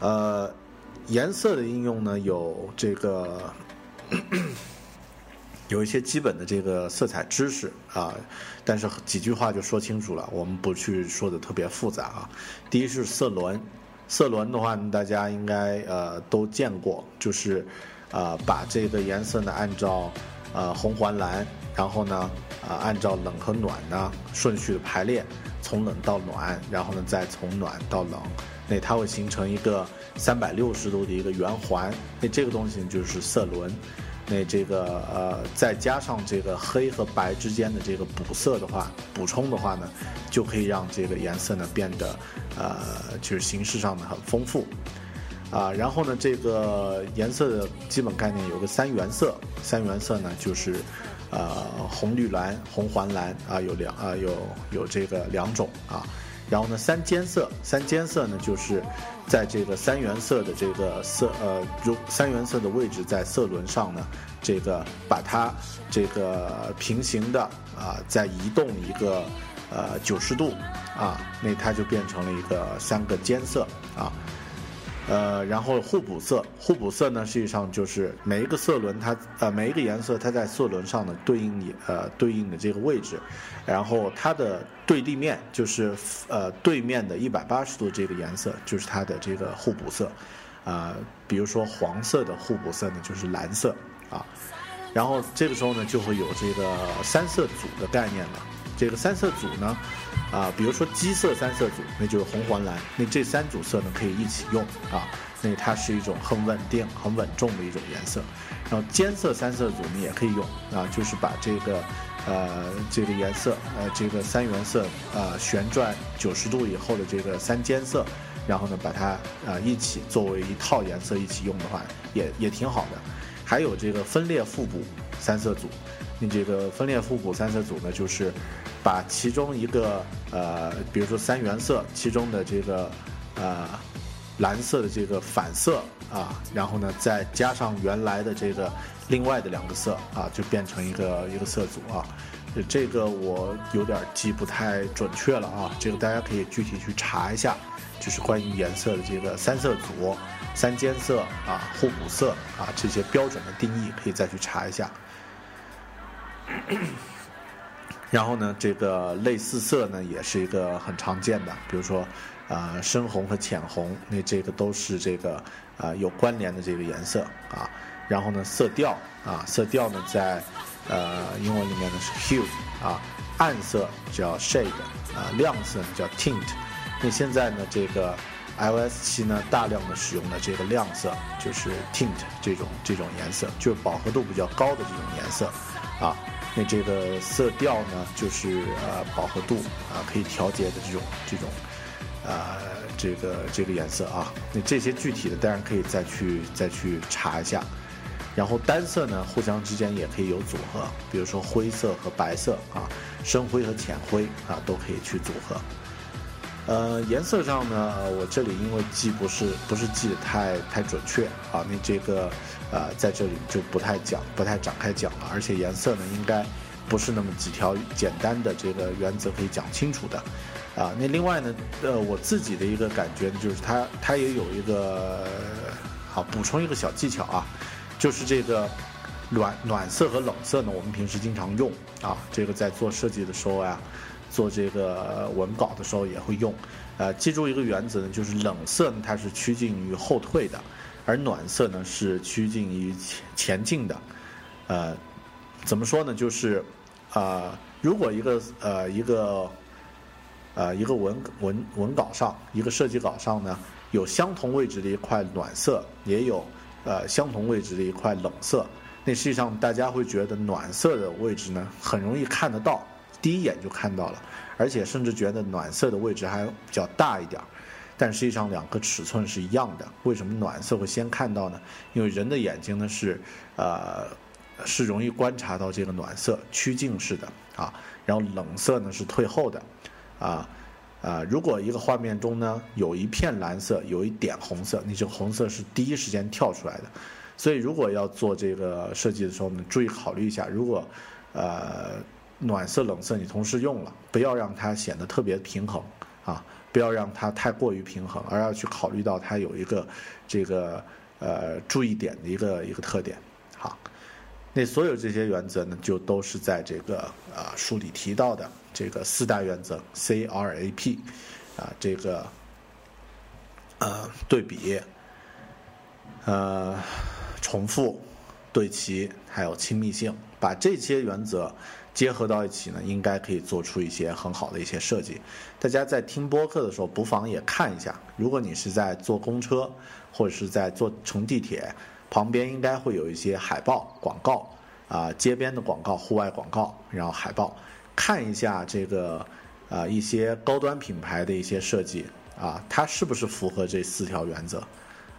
呃。颜色的应用呢，有这个有一些基本的这个色彩知识啊，但是几句话就说清楚了，我们不去说的特别复杂啊。第一是色轮，色轮的话，大家应该呃都见过，就是呃把这个颜色呢按照呃红黄蓝，然后呢啊按照冷和暖呢顺序的排列，从冷到暖，然后呢再从暖到冷，那它会形成一个。三百六十度的一个圆环，那这个东西就是色轮，那这个呃再加上这个黑和白之间的这个补色的话，补充的话呢，就可以让这个颜色呢变得呃就是形式上呢很丰富，啊，然后呢这个颜色的基本概念有个三原色，三原色呢就是呃红绿蓝红黄蓝啊有两啊有有这个两种啊。然后呢，三间色，三间色呢，就是在这个三原色的这个色，呃，如三原色的位置在色轮上呢，这个把它这个平行的啊，再移动一个呃九十度啊，那它就变成了一个三个间色啊。呃，然后互补色，互补色呢，实际上就是每一个色轮它呃每一个颜色它在色轮上呢对应你呃对应的这个位置，然后它的对立面就是呃对面的一百八十度这个颜色就是它的这个互补色，啊，比如说黄色的互补色呢就是蓝色啊，然后这个时候呢就会有这个三色组的概念了，这个三色组呢。啊，比如说基色三色组，那就是红黄蓝，那这三组色呢可以一起用啊，那它是一种很稳定、很稳重的一种颜色。然后间色三色组呢也可以用啊，就是把这个呃这个颜色呃这个三原色啊旋转九十度以后的这个三间色，然后呢把它啊一起作为一套颜色一起用的话，也也挺好的。还有这个分裂互补三色组，你这个分裂互补三色组呢就是。把其中一个呃，比如说三原色其中的这个呃蓝色的这个反色啊，然后呢再加上原来的这个另外的两个色啊，就变成一个一个色组啊。这个我有点记不太准确了啊，这个大家可以具体去查一下，就是关于颜色的这个三色组、三间色啊、互补色啊这些标准的定义，可以再去查一下。然后呢，这个类似色呢也是一个很常见的，比如说，呃，深红和浅红，那这个都是这个啊有关联的这个颜色啊。然后呢，色调啊，色调呢在呃英文里面呢是 hue 啊，暗色叫 shade 啊，亮色呢叫 tint。那现在呢，这个 iOS 七呢大量的使用的这个亮色就是 tint 这种这种颜色，就是饱和度比较高的这种颜色啊。那这个色调呢，就是呃饱和度啊可以调节的这种这种，呃这个这个颜色啊。那这些具体的当然可以再去再去查一下。然后单色呢，互相之间也可以有组合，比如说灰色和白色啊，深灰和浅灰啊都可以去组合。呃，颜色上呢，我这里因为记不是不是记得太太准确啊，那这个呃在这里就不太讲，不太展开讲了。而且颜色呢，应该不是那么几条简单的这个原则可以讲清楚的啊。那另外呢，呃，我自己的一个感觉呢，就是它它也有一个好补充一个小技巧啊，就是这个暖暖色和冷色呢，我们平时经常用啊，这个在做设计的时候呀。做这个文稿的时候也会用，呃，记住一个原则呢，就是冷色呢它是趋近于后退的，而暖色呢是趋近于前前进的，呃，怎么说呢？就是啊，如果一个呃一个呃一个文文文稿上一个设计稿上呢有相同位置的一块暖色，也有呃相同位置的一块冷色，那实际上大家会觉得暖色的位置呢很容易看得到。第一眼就看到了，而且甚至觉得暖色的位置还比较大一点，但实际上两个尺寸是一样的。为什么暖色会先看到呢？因为人的眼睛呢是，呃，是容易观察到这个暖色趋近式的啊，然后冷色呢是退后的，啊啊，如果一个画面中呢有一片蓝色，有一点红色，那这个红色是第一时间跳出来的。所以如果要做这个设计的时候呢，注意考虑一下，如果，呃。暖色、冷色你同时用了，不要让它显得特别平衡啊，不要让它太过于平衡，而要去考虑到它有一个这个呃注意点的一个一个特点。好，那所有这些原则呢，就都是在这个啊书里提到的这个四大原则 C R A P 啊，这个呃对比、呃重复、对齐，还有亲密性，把这些原则。结合到一起呢，应该可以做出一些很好的一些设计。大家在听播客的时候，不妨也看一下。如果你是在坐公车，或者是在坐乘地铁，旁边应该会有一些海报、广告啊，街边的广告、户外广告，然后海报，看一下这个啊一些高端品牌的一些设计啊，它是不是符合这四条原则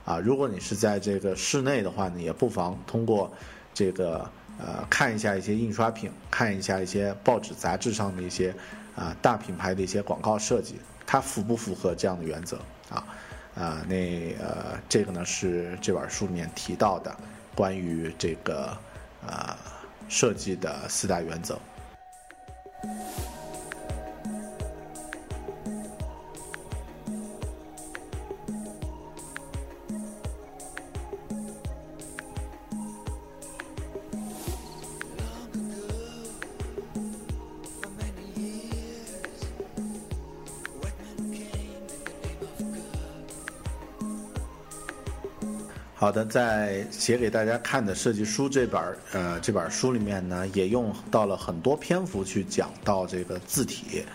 啊？如果你是在这个室内的话呢，也不妨通过这个。呃，看一下一些印刷品，看一下一些报纸、杂志上的一些啊大品牌的一些广告设计，它符不符合这样的原则啊？啊，那呃，这个呢是这本书里面提到的关于这个呃设计的四大原则。好的，在写给大家看的设计书这本儿呃这本书里面呢，也用到了很多篇幅去讲到这个字体。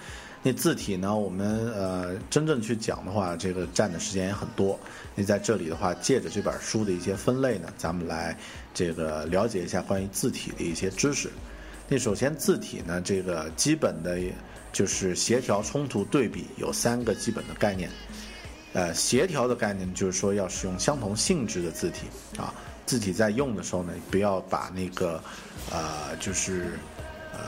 那字体呢，我们呃真正去讲的话，这个占的时间也很多。那在这里的话，借着这本书的一些分类呢，咱们来这个了解一下关于字体的一些知识。那首先，字体呢，这个基本的就是协调、冲突、对比，有三个基本的概念。呃，协调的概念就是说要使用相同性质的字体啊，字体在用的时候呢，不要把那个，呃，就是呃，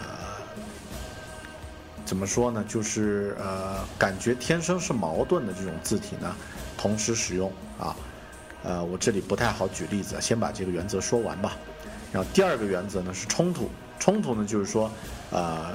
怎么说呢？就是呃，感觉天生是矛盾的这种字体呢，同时使用啊。呃，我这里不太好举例子，先把这个原则说完吧。然后第二个原则呢是冲突，冲突呢就是说，呃。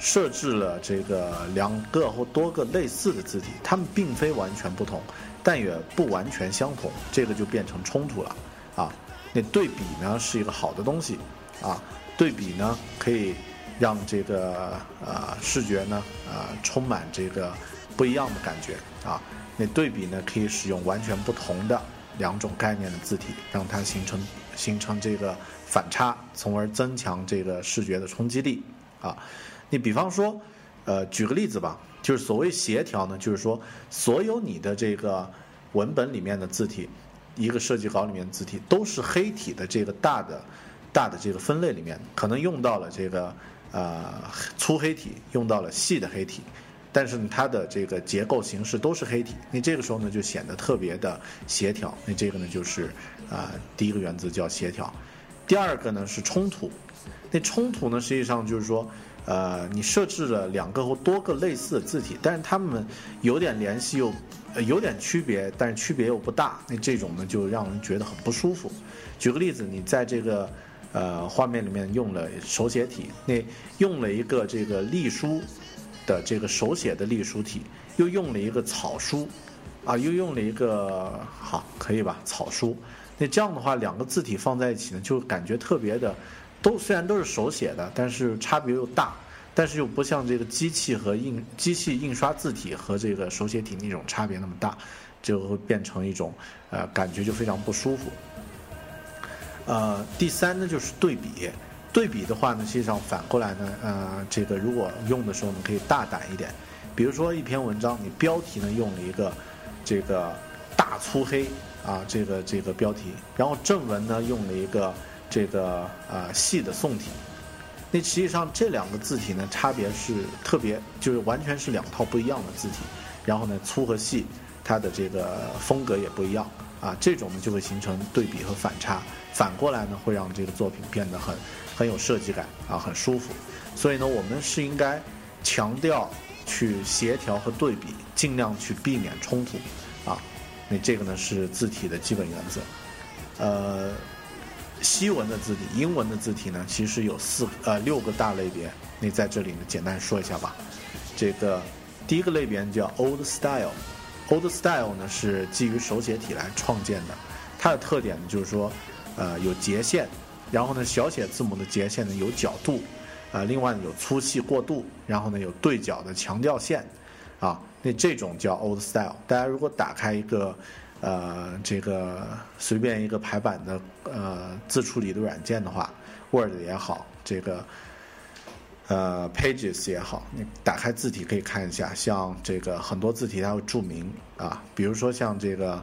设置了这个两个或多个类似的字体，它们并非完全不同，但也不完全相同，这个就变成冲突了，啊，那对比呢是一个好的东西，啊，对比呢可以让这个呃视觉呢呃充满这个不一样的感觉啊。那对比呢，可以使用完全不同的两种概念的字体，让它形成形成这个反差，从而增强这个视觉的冲击力啊。你比方说，呃，举个例子吧，就是所谓协调呢，就是说所有你的这个文本里面的字体，一个设计稿里面的字体都是黑体的这个大的大的这个分类里面，可能用到了这个呃粗黑体，用到了细的黑体。但是，它的这个结构形式都是黑体，那这个时候呢就显得特别的协调。那这个呢就是啊第一个原则叫协调，第二个呢是冲突。那冲突呢实际上就是说，呃，你设置了两个或多个类似的字体，但是它们有点联系又有点区别，但是区别又不大。那这种呢就让人觉得很不舒服。举个例子，你在这个呃画面里面用了手写体，那用了一个这个隶书。的这个手写的隶书体，又用了一个草书，啊，又用了一个好，可以吧？草书，那这样的话，两个字体放在一起呢，就感觉特别的，都虽然都是手写的，但是差别又大，但是又不像这个机器和印机器印刷字体和这个手写体那种差别那么大，就会变成一种呃感觉就非常不舒服。呃，第三呢就是对比。对比的话呢，实际上反过来呢，呃，这个如果用的时候呢，可以大胆一点。比如说一篇文章，你标题呢用了一个这个大粗黑啊，这个这个标题，然后正文呢用了一个这个呃细的宋体。那实际上这两个字体呢，差别是特别，就是完全是两套不一样的字体。然后呢，粗和细，它的这个风格也不一样啊。这种呢就会形成对比和反差。反过来呢，会让这个作品变得很。很有设计感啊，很舒服，所以呢，我们是应该强调去协调和对比，尽量去避免冲突啊。那这个呢是字体的基本原则。呃，西文的字体、英文的字体呢，其实有四呃六个大类别。那在这里呢，简单说一下吧。这个第一个类别叫 Old Style，Old Style 呢是基于手写体来创建的，它的特点呢就是说，呃，有截线。然后呢，小写字母的截线呢有角度，啊，另外呢有粗细过渡，然后呢有对角的强调线，啊，那这种叫 old style。大家如果打开一个，呃，这个随便一个排版的呃字处理的软件的话，Word 也好，这个呃 Pages 也好，你打开字体可以看一下，像这个很多字体它会注明啊，比如说像这个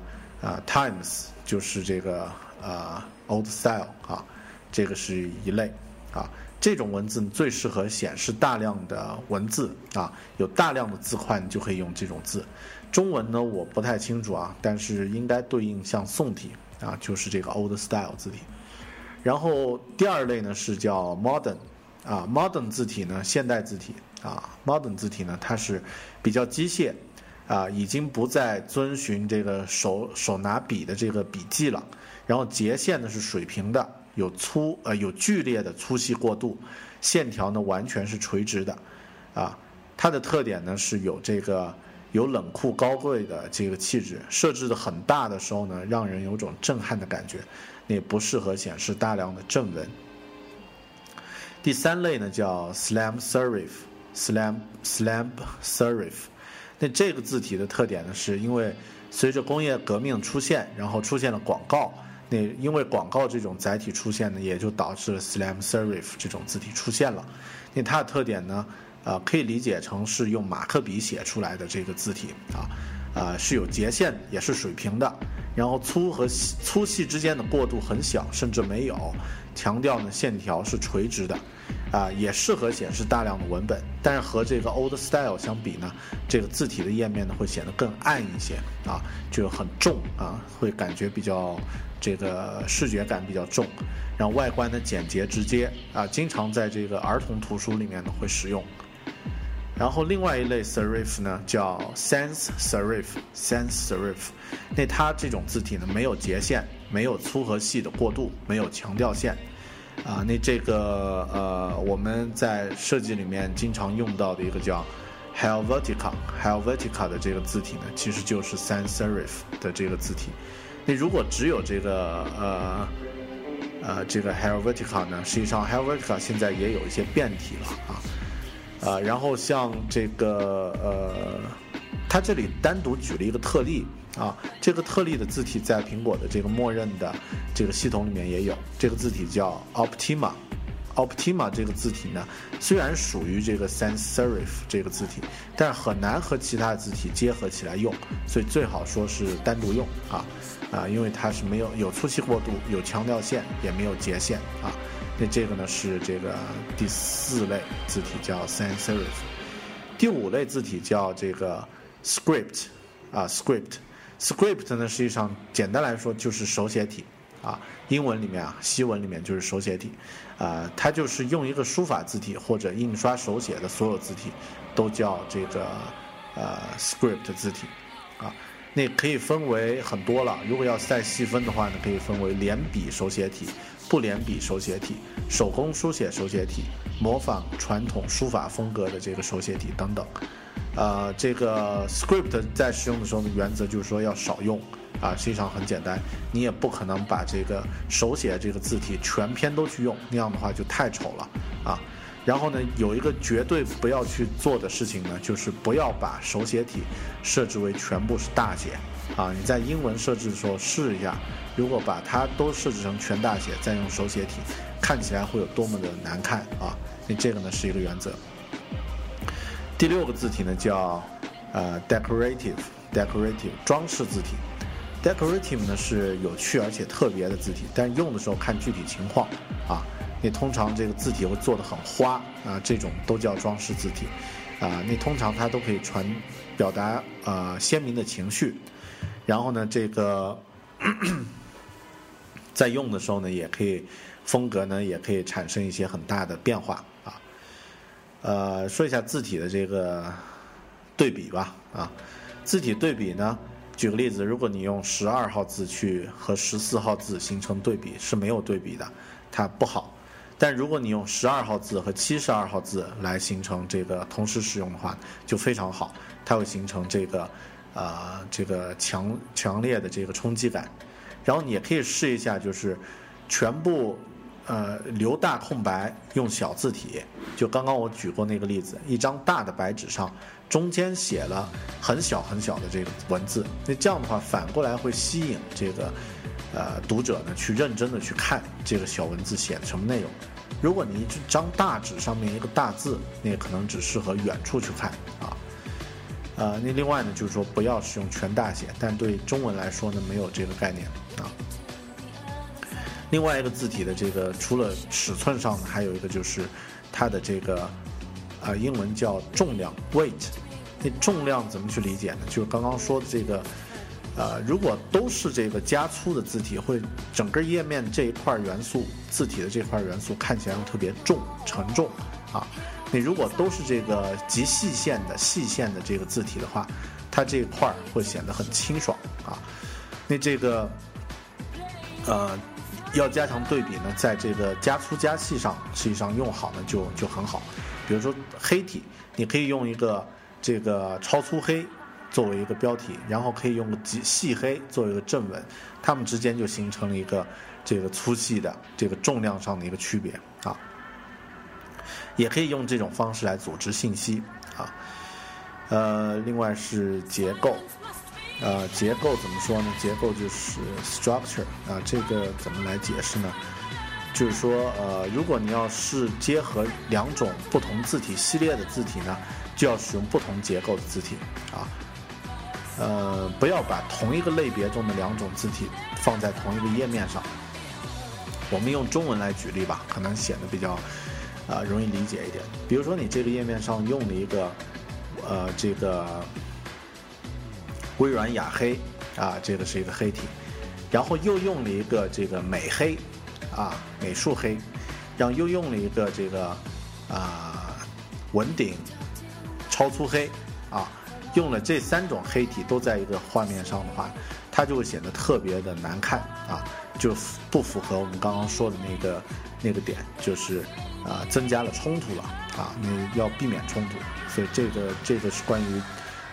啊 Times 就是这个呃 old style 啊。这个是一类，啊，这种文字最适合显示大量的文字啊，有大量的字块你就可以用这种字。中文呢我不太清楚啊，但是应该对应像宋体啊，就是这个 old style 字体。然后第二类呢是叫 modern，啊，modern 字体呢现代字体啊，modern 字体呢它是比较机械，啊，已经不再遵循这个手手拿笔的这个笔记了，然后截线呢是水平的。有粗呃有剧烈的粗细过渡，线条呢完全是垂直的，啊，它的特点呢是有这个有冷酷高贵的这个气质，设置的很大的时候呢，让人有种震撼的感觉，也不适合显示大量的正文。第三类呢叫 slam serif，slam slam serif，那这个字体的特点呢是因为随着工业革命出现，然后出现了广告。那因为广告这种载体出现呢，也就导致了 slam serif 这种字体出现了。那它的特点呢，呃，可以理解成是用马克笔写出来的这个字体啊，呃，是有截线，也是水平的，然后粗和细粗细之间的过渡很小，甚至没有。强调呢，线条是垂直的，啊，也适合显示大量的文本。但是和这个 old style 相比呢，这个字体的页面呢会显得更暗一些啊，就很重啊，会感觉比较。这个视觉感比较重，然后外观呢简洁直接啊，经常在这个儿童图书里面呢会使用。然后另外一类 serif 呢叫 sans serif，sans serif，那它这种字体呢没有截线，没有粗和细的过渡，没有强调线啊。那这个呃我们在设计里面经常用到的一个叫 Helvetica，Helvetica 的这个字体呢其实就是 sans serif 的这个字体。那如果只有这个呃呃，这个 Helvetica 呢，实际上 Helvetica 现在也有一些变体了啊，呃，然后像这个呃，它这里单独举了一个特例啊，这个特例的字体在苹果的这个默认的这个系统里面也有，这个字体叫 Optima。Optima 这个字体呢，虽然属于这个 Sans Serif 这个字体，但是很难和其他字体结合起来用，所以最好说是单独用啊啊，因为它是没有有粗细过渡，有强调线，也没有截线啊。那这个呢是这个第四类字体叫 Sans Serif，第五类字体叫这个 Script 啊 Script，Script 呢实际上简单来说就是手写体。啊，英文里面啊，西文里面就是手写体，啊，它就是用一个书法字体或者印刷手写的所有字体，都叫这个呃 script 字体，啊，那可以分为很多了。如果要再细分的话呢，可以分为连笔手写体、不连笔手写体、手工书写手写体、模仿传统书法风格的这个手写体等等。呃，这个 script 在使用的时候呢，原则就是说要少用。啊，实际上很简单，你也不可能把这个手写这个字体全篇都去用，那样的话就太丑了啊。然后呢，有一个绝对不要去做的事情呢，就是不要把手写体设置为全部是大写啊。你在英文设置的时候试一下，如果把它都设置成全大写，再用手写体，看起来会有多么的难看啊。那这个呢是一个原则。第六个字体呢叫呃 decorative decorative 装饰字体。Decorative 呢是有趣而且特别的字体，但用的时候看具体情况啊。你通常这个字体会做的很花啊，这种都叫装饰字体啊。你通常它都可以传表达呃鲜明的情绪，然后呢，这个 在用的时候呢，也可以风格呢也可以产生一些很大的变化啊。呃，说一下字体的这个对比吧啊，字体对比呢。举个例子，如果你用十二号字去和十四号字形成对比，是没有对比的，它不好。但如果你用十二号字和七十二号字来形成这个同时使用的话，就非常好，它会形成这个，呃，这个强强烈的这个冲击感。然后你也可以试一下，就是全部。呃，留大空白，用小字体。就刚刚我举过那个例子，一张大的白纸上，中间写了很小很小的这个文字。那这样的话，反过来会吸引这个呃读者呢，去认真的去看这个小文字写的什么内容。如果你一张大纸上面一个大字，那可能只适合远处去看啊。呃，那另外呢，就是说不要使用全大写，但对中文来说呢，没有这个概念啊。另外一个字体的这个，除了尺寸上呢，还有一个就是它的这个，呃，英文叫重量 （weight）。那重量怎么去理解呢？就是刚刚说的这个，呃，如果都是这个加粗的字体，会整个页面这一块元素，字体的这块元素看起来特别重、沉重啊。你如果都是这个极细线的细线的这个字体的话，它这一块会显得很清爽啊。那这个，呃。要加强对比呢，在这个加粗加细上，实际上用好呢就就很好。比如说黑体，你可以用一个这个超粗黑作为一个标题，然后可以用个极细黑作为一个正文，它们之间就形成了一个这个粗细的这个重量上的一个区别啊。也可以用这种方式来组织信息啊。呃，另外是结构。呃，结构怎么说呢？结构就是 structure 啊，这个怎么来解释呢？就是说，呃，如果你要是结合两种不同字体系列的字体呢，就要使用不同结构的字体啊。呃，不要把同一个类别中的两种字体放在同一个页面上。我们用中文来举例吧，可能显得比较啊容易理解一点。比如说，你这个页面上用了一个呃这个。微软雅黑，啊，这个是一个黑体，然后又用了一个这个美黑，啊，美术黑，然后又用了一个这个啊文鼎超粗黑，啊，用了这三种黑体都在一个画面上的话，它就会显得特别的难看，啊，就不符合我们刚刚说的那个那个点，就是啊增加了冲突了，啊，你要避免冲突，所以这个这个是关于。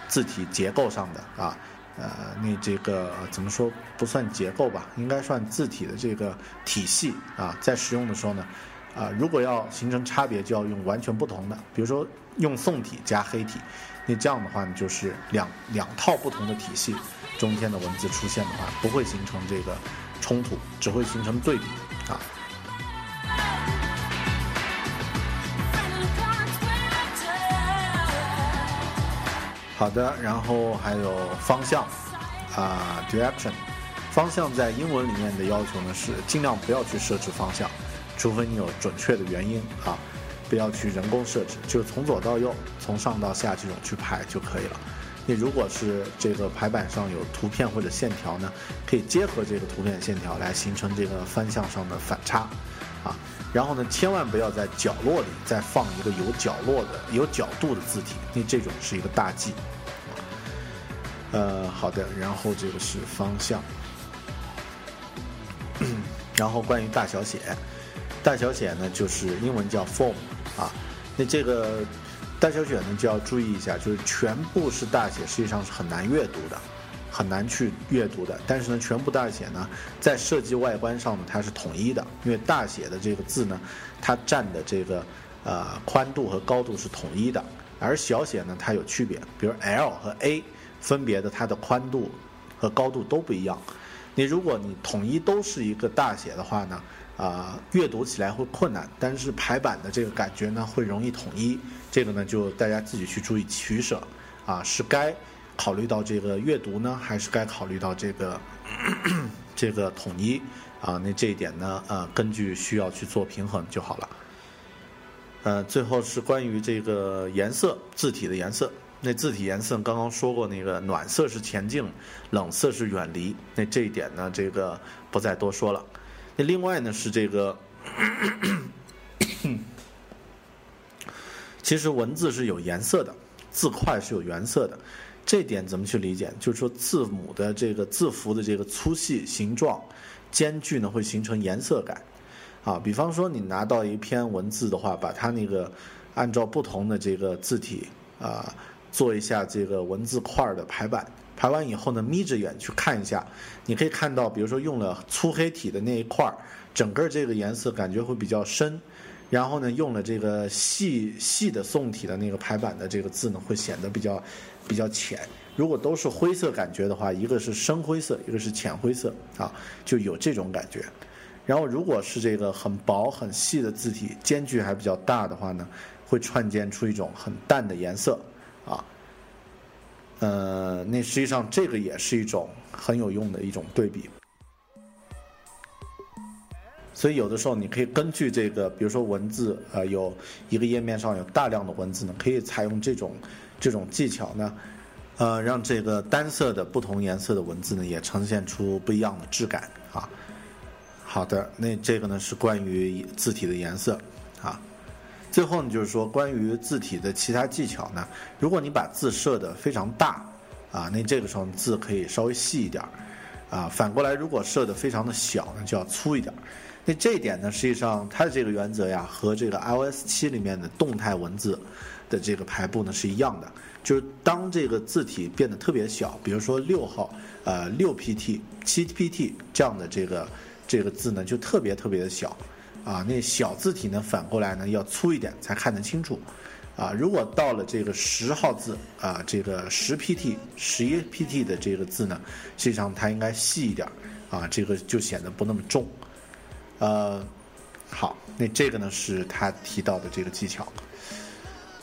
字体结构上的啊，呃，那这个怎么说不算结构吧，应该算字体的这个体系啊，在使用的时候呢，啊，如果要形成差别，就要用完全不同的，比如说用宋体加黑体，那这样的话呢，就是两两套不同的体系中间的文字出现的话，不会形成这个冲突，只会形成对比啊。好的，然后还有方向，啊，direction，方向在英文里面的要求呢是尽量不要去设置方向，除非你有准确的原因啊，不要去人工设置，就是从左到右，从上到下这种去排就可以了。你如果是这个排版上有图片或者线条呢，可以结合这个图片线条来形成这个方向上的反差，啊，然后呢，千万不要在角落里再放一个有角落的、有角度的字体，因为这种是一个大忌。呃，好的，然后这个是方向，然后关于大小写，大小写呢就是英文叫 form 啊，那这个大小写呢就要注意一下，就是全部是大写，实际上是很难阅读的，很难去阅读的。但是呢，全部大写呢，在设计外观上呢，它是统一的，因为大写的这个字呢，它占的这个呃宽度和高度是统一的，而小写呢，它有区别，比如 L 和 A。分别的它的宽度和高度都不一样，你如果你统一都是一个大写的话呢，啊，阅读起来会困难，但是排版的这个感觉呢会容易统一，这个呢就大家自己去注意取舍，啊，是该考虑到这个阅读呢，还是该考虑到这个 这个统一，啊，那这一点呢，呃，根据需要去做平衡就好了。呃，最后是关于这个颜色字体的颜色。那字体颜色刚刚说过，那个暖色是前进，冷色是远离。那这一点呢，这个不再多说了。那另外呢是这个，其实文字是有颜色的，字块是有原色的。这点怎么去理解？就是说字母的这个字符的这个粗细、形状、间距呢，会形成颜色感。啊，比方说你拿到一篇文字的话，把它那个按照不同的这个字体啊。做一下这个文字块的排版，排完以后呢，眯着眼去看一下，你可以看到，比如说用了粗黑体的那一块儿，整个这个颜色感觉会比较深，然后呢，用了这个细细的宋体的那个排版的这个字呢，会显得比较比较浅。如果都是灰色感觉的话，一个是深灰色，一个是浅灰色啊，就有这种感觉。然后如果是这个很薄很细的字体，间距还比较大的话呢，会串建出一种很淡的颜色。啊，呃，那实际上这个也是一种很有用的一种对比，所以有的时候你可以根据这个，比如说文字，呃，有一个页面上有大量的文字呢，可以采用这种这种技巧呢，呃，让这个单色的不同颜色的文字呢，也呈现出不一样的质感啊。好的，那这个呢是关于字体的颜色啊。最后呢，就是说关于字体的其他技巧呢，如果你把字设的非常大，啊，那这个时候字可以稍微细一点儿，啊，反过来如果设的非常的小呢，就要粗一点儿。那这一点呢，实际上它的这个原则呀，和这个 iOS 七里面的动态文字的这个排布呢是一样的，就是当这个字体变得特别小，比如说六号，呃，六 pt、七 pt 这样的这个这个字呢，就特别特别的小。啊，那小字体呢，反过来呢要粗一点才看得清楚，啊，如果到了这个十号字啊，这个十 pt、十一 pt 的这个字呢，实际上它应该细一点，啊，这个就显得不那么重，呃，好，那这个呢是他提到的这个技巧，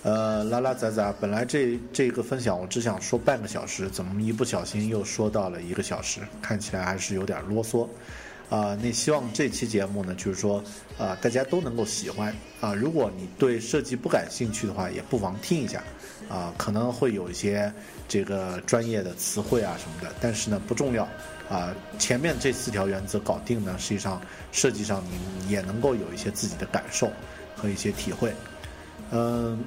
呃，拉拉杂杂，本来这这个分享我只想说半个小时，怎么一不小心又说到了一个小时，看起来还是有点啰嗦。啊，那希望这期节目呢，就是说，啊，大家都能够喜欢啊。如果你对设计不感兴趣的话，也不妨听一下，啊，可能会有一些这个专业的词汇啊什么的，但是呢不重要，啊，前面这四条原则搞定呢，实际上设计上你也能够有一些自己的感受和一些体会，嗯，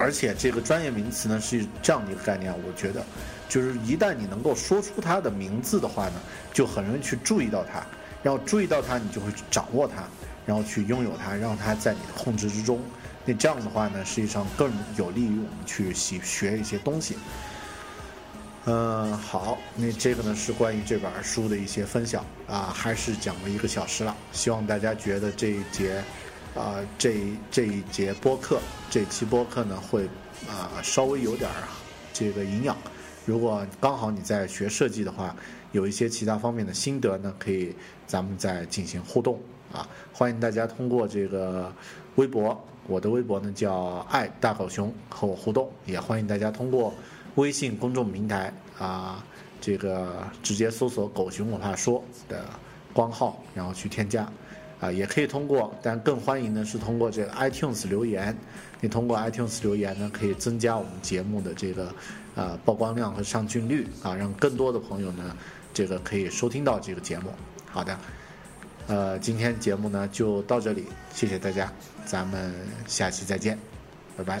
而且这个专业名词呢是这样的一个概念，我觉得，就是一旦你能够说出它的名字的话呢，就很容易去注意到它。然后注意到它，你就会去掌握它，然后去拥有它，让它在你的控制之中。那这样的话呢，实际上更有利于我们去习学一些东西。嗯，好，那这个呢是关于这本书的一些分享啊，还是讲了一个小时了。希望大家觉得这一节，啊，这这一节播客，这期播客呢会啊稍微有点儿这个营养。如果刚好你在学设计的话，有一些其他方面的心得呢，可以咱们再进行互动啊。欢迎大家通过这个微博，我的微博呢叫爱大狗熊和我互动，也欢迎大家通过。微信公众平台啊，这个直接搜索“狗熊我怕说”的官号，然后去添加，啊，也可以通过，但更欢迎的是通过这个 iTunes 留言。你通过 iTunes 留言呢，可以增加我们节目的这个呃曝光量和上镜率啊，让更多的朋友呢，这个可以收听到这个节目。好的，呃，今天节目呢就到这里，谢谢大家，咱们下期再见，拜拜。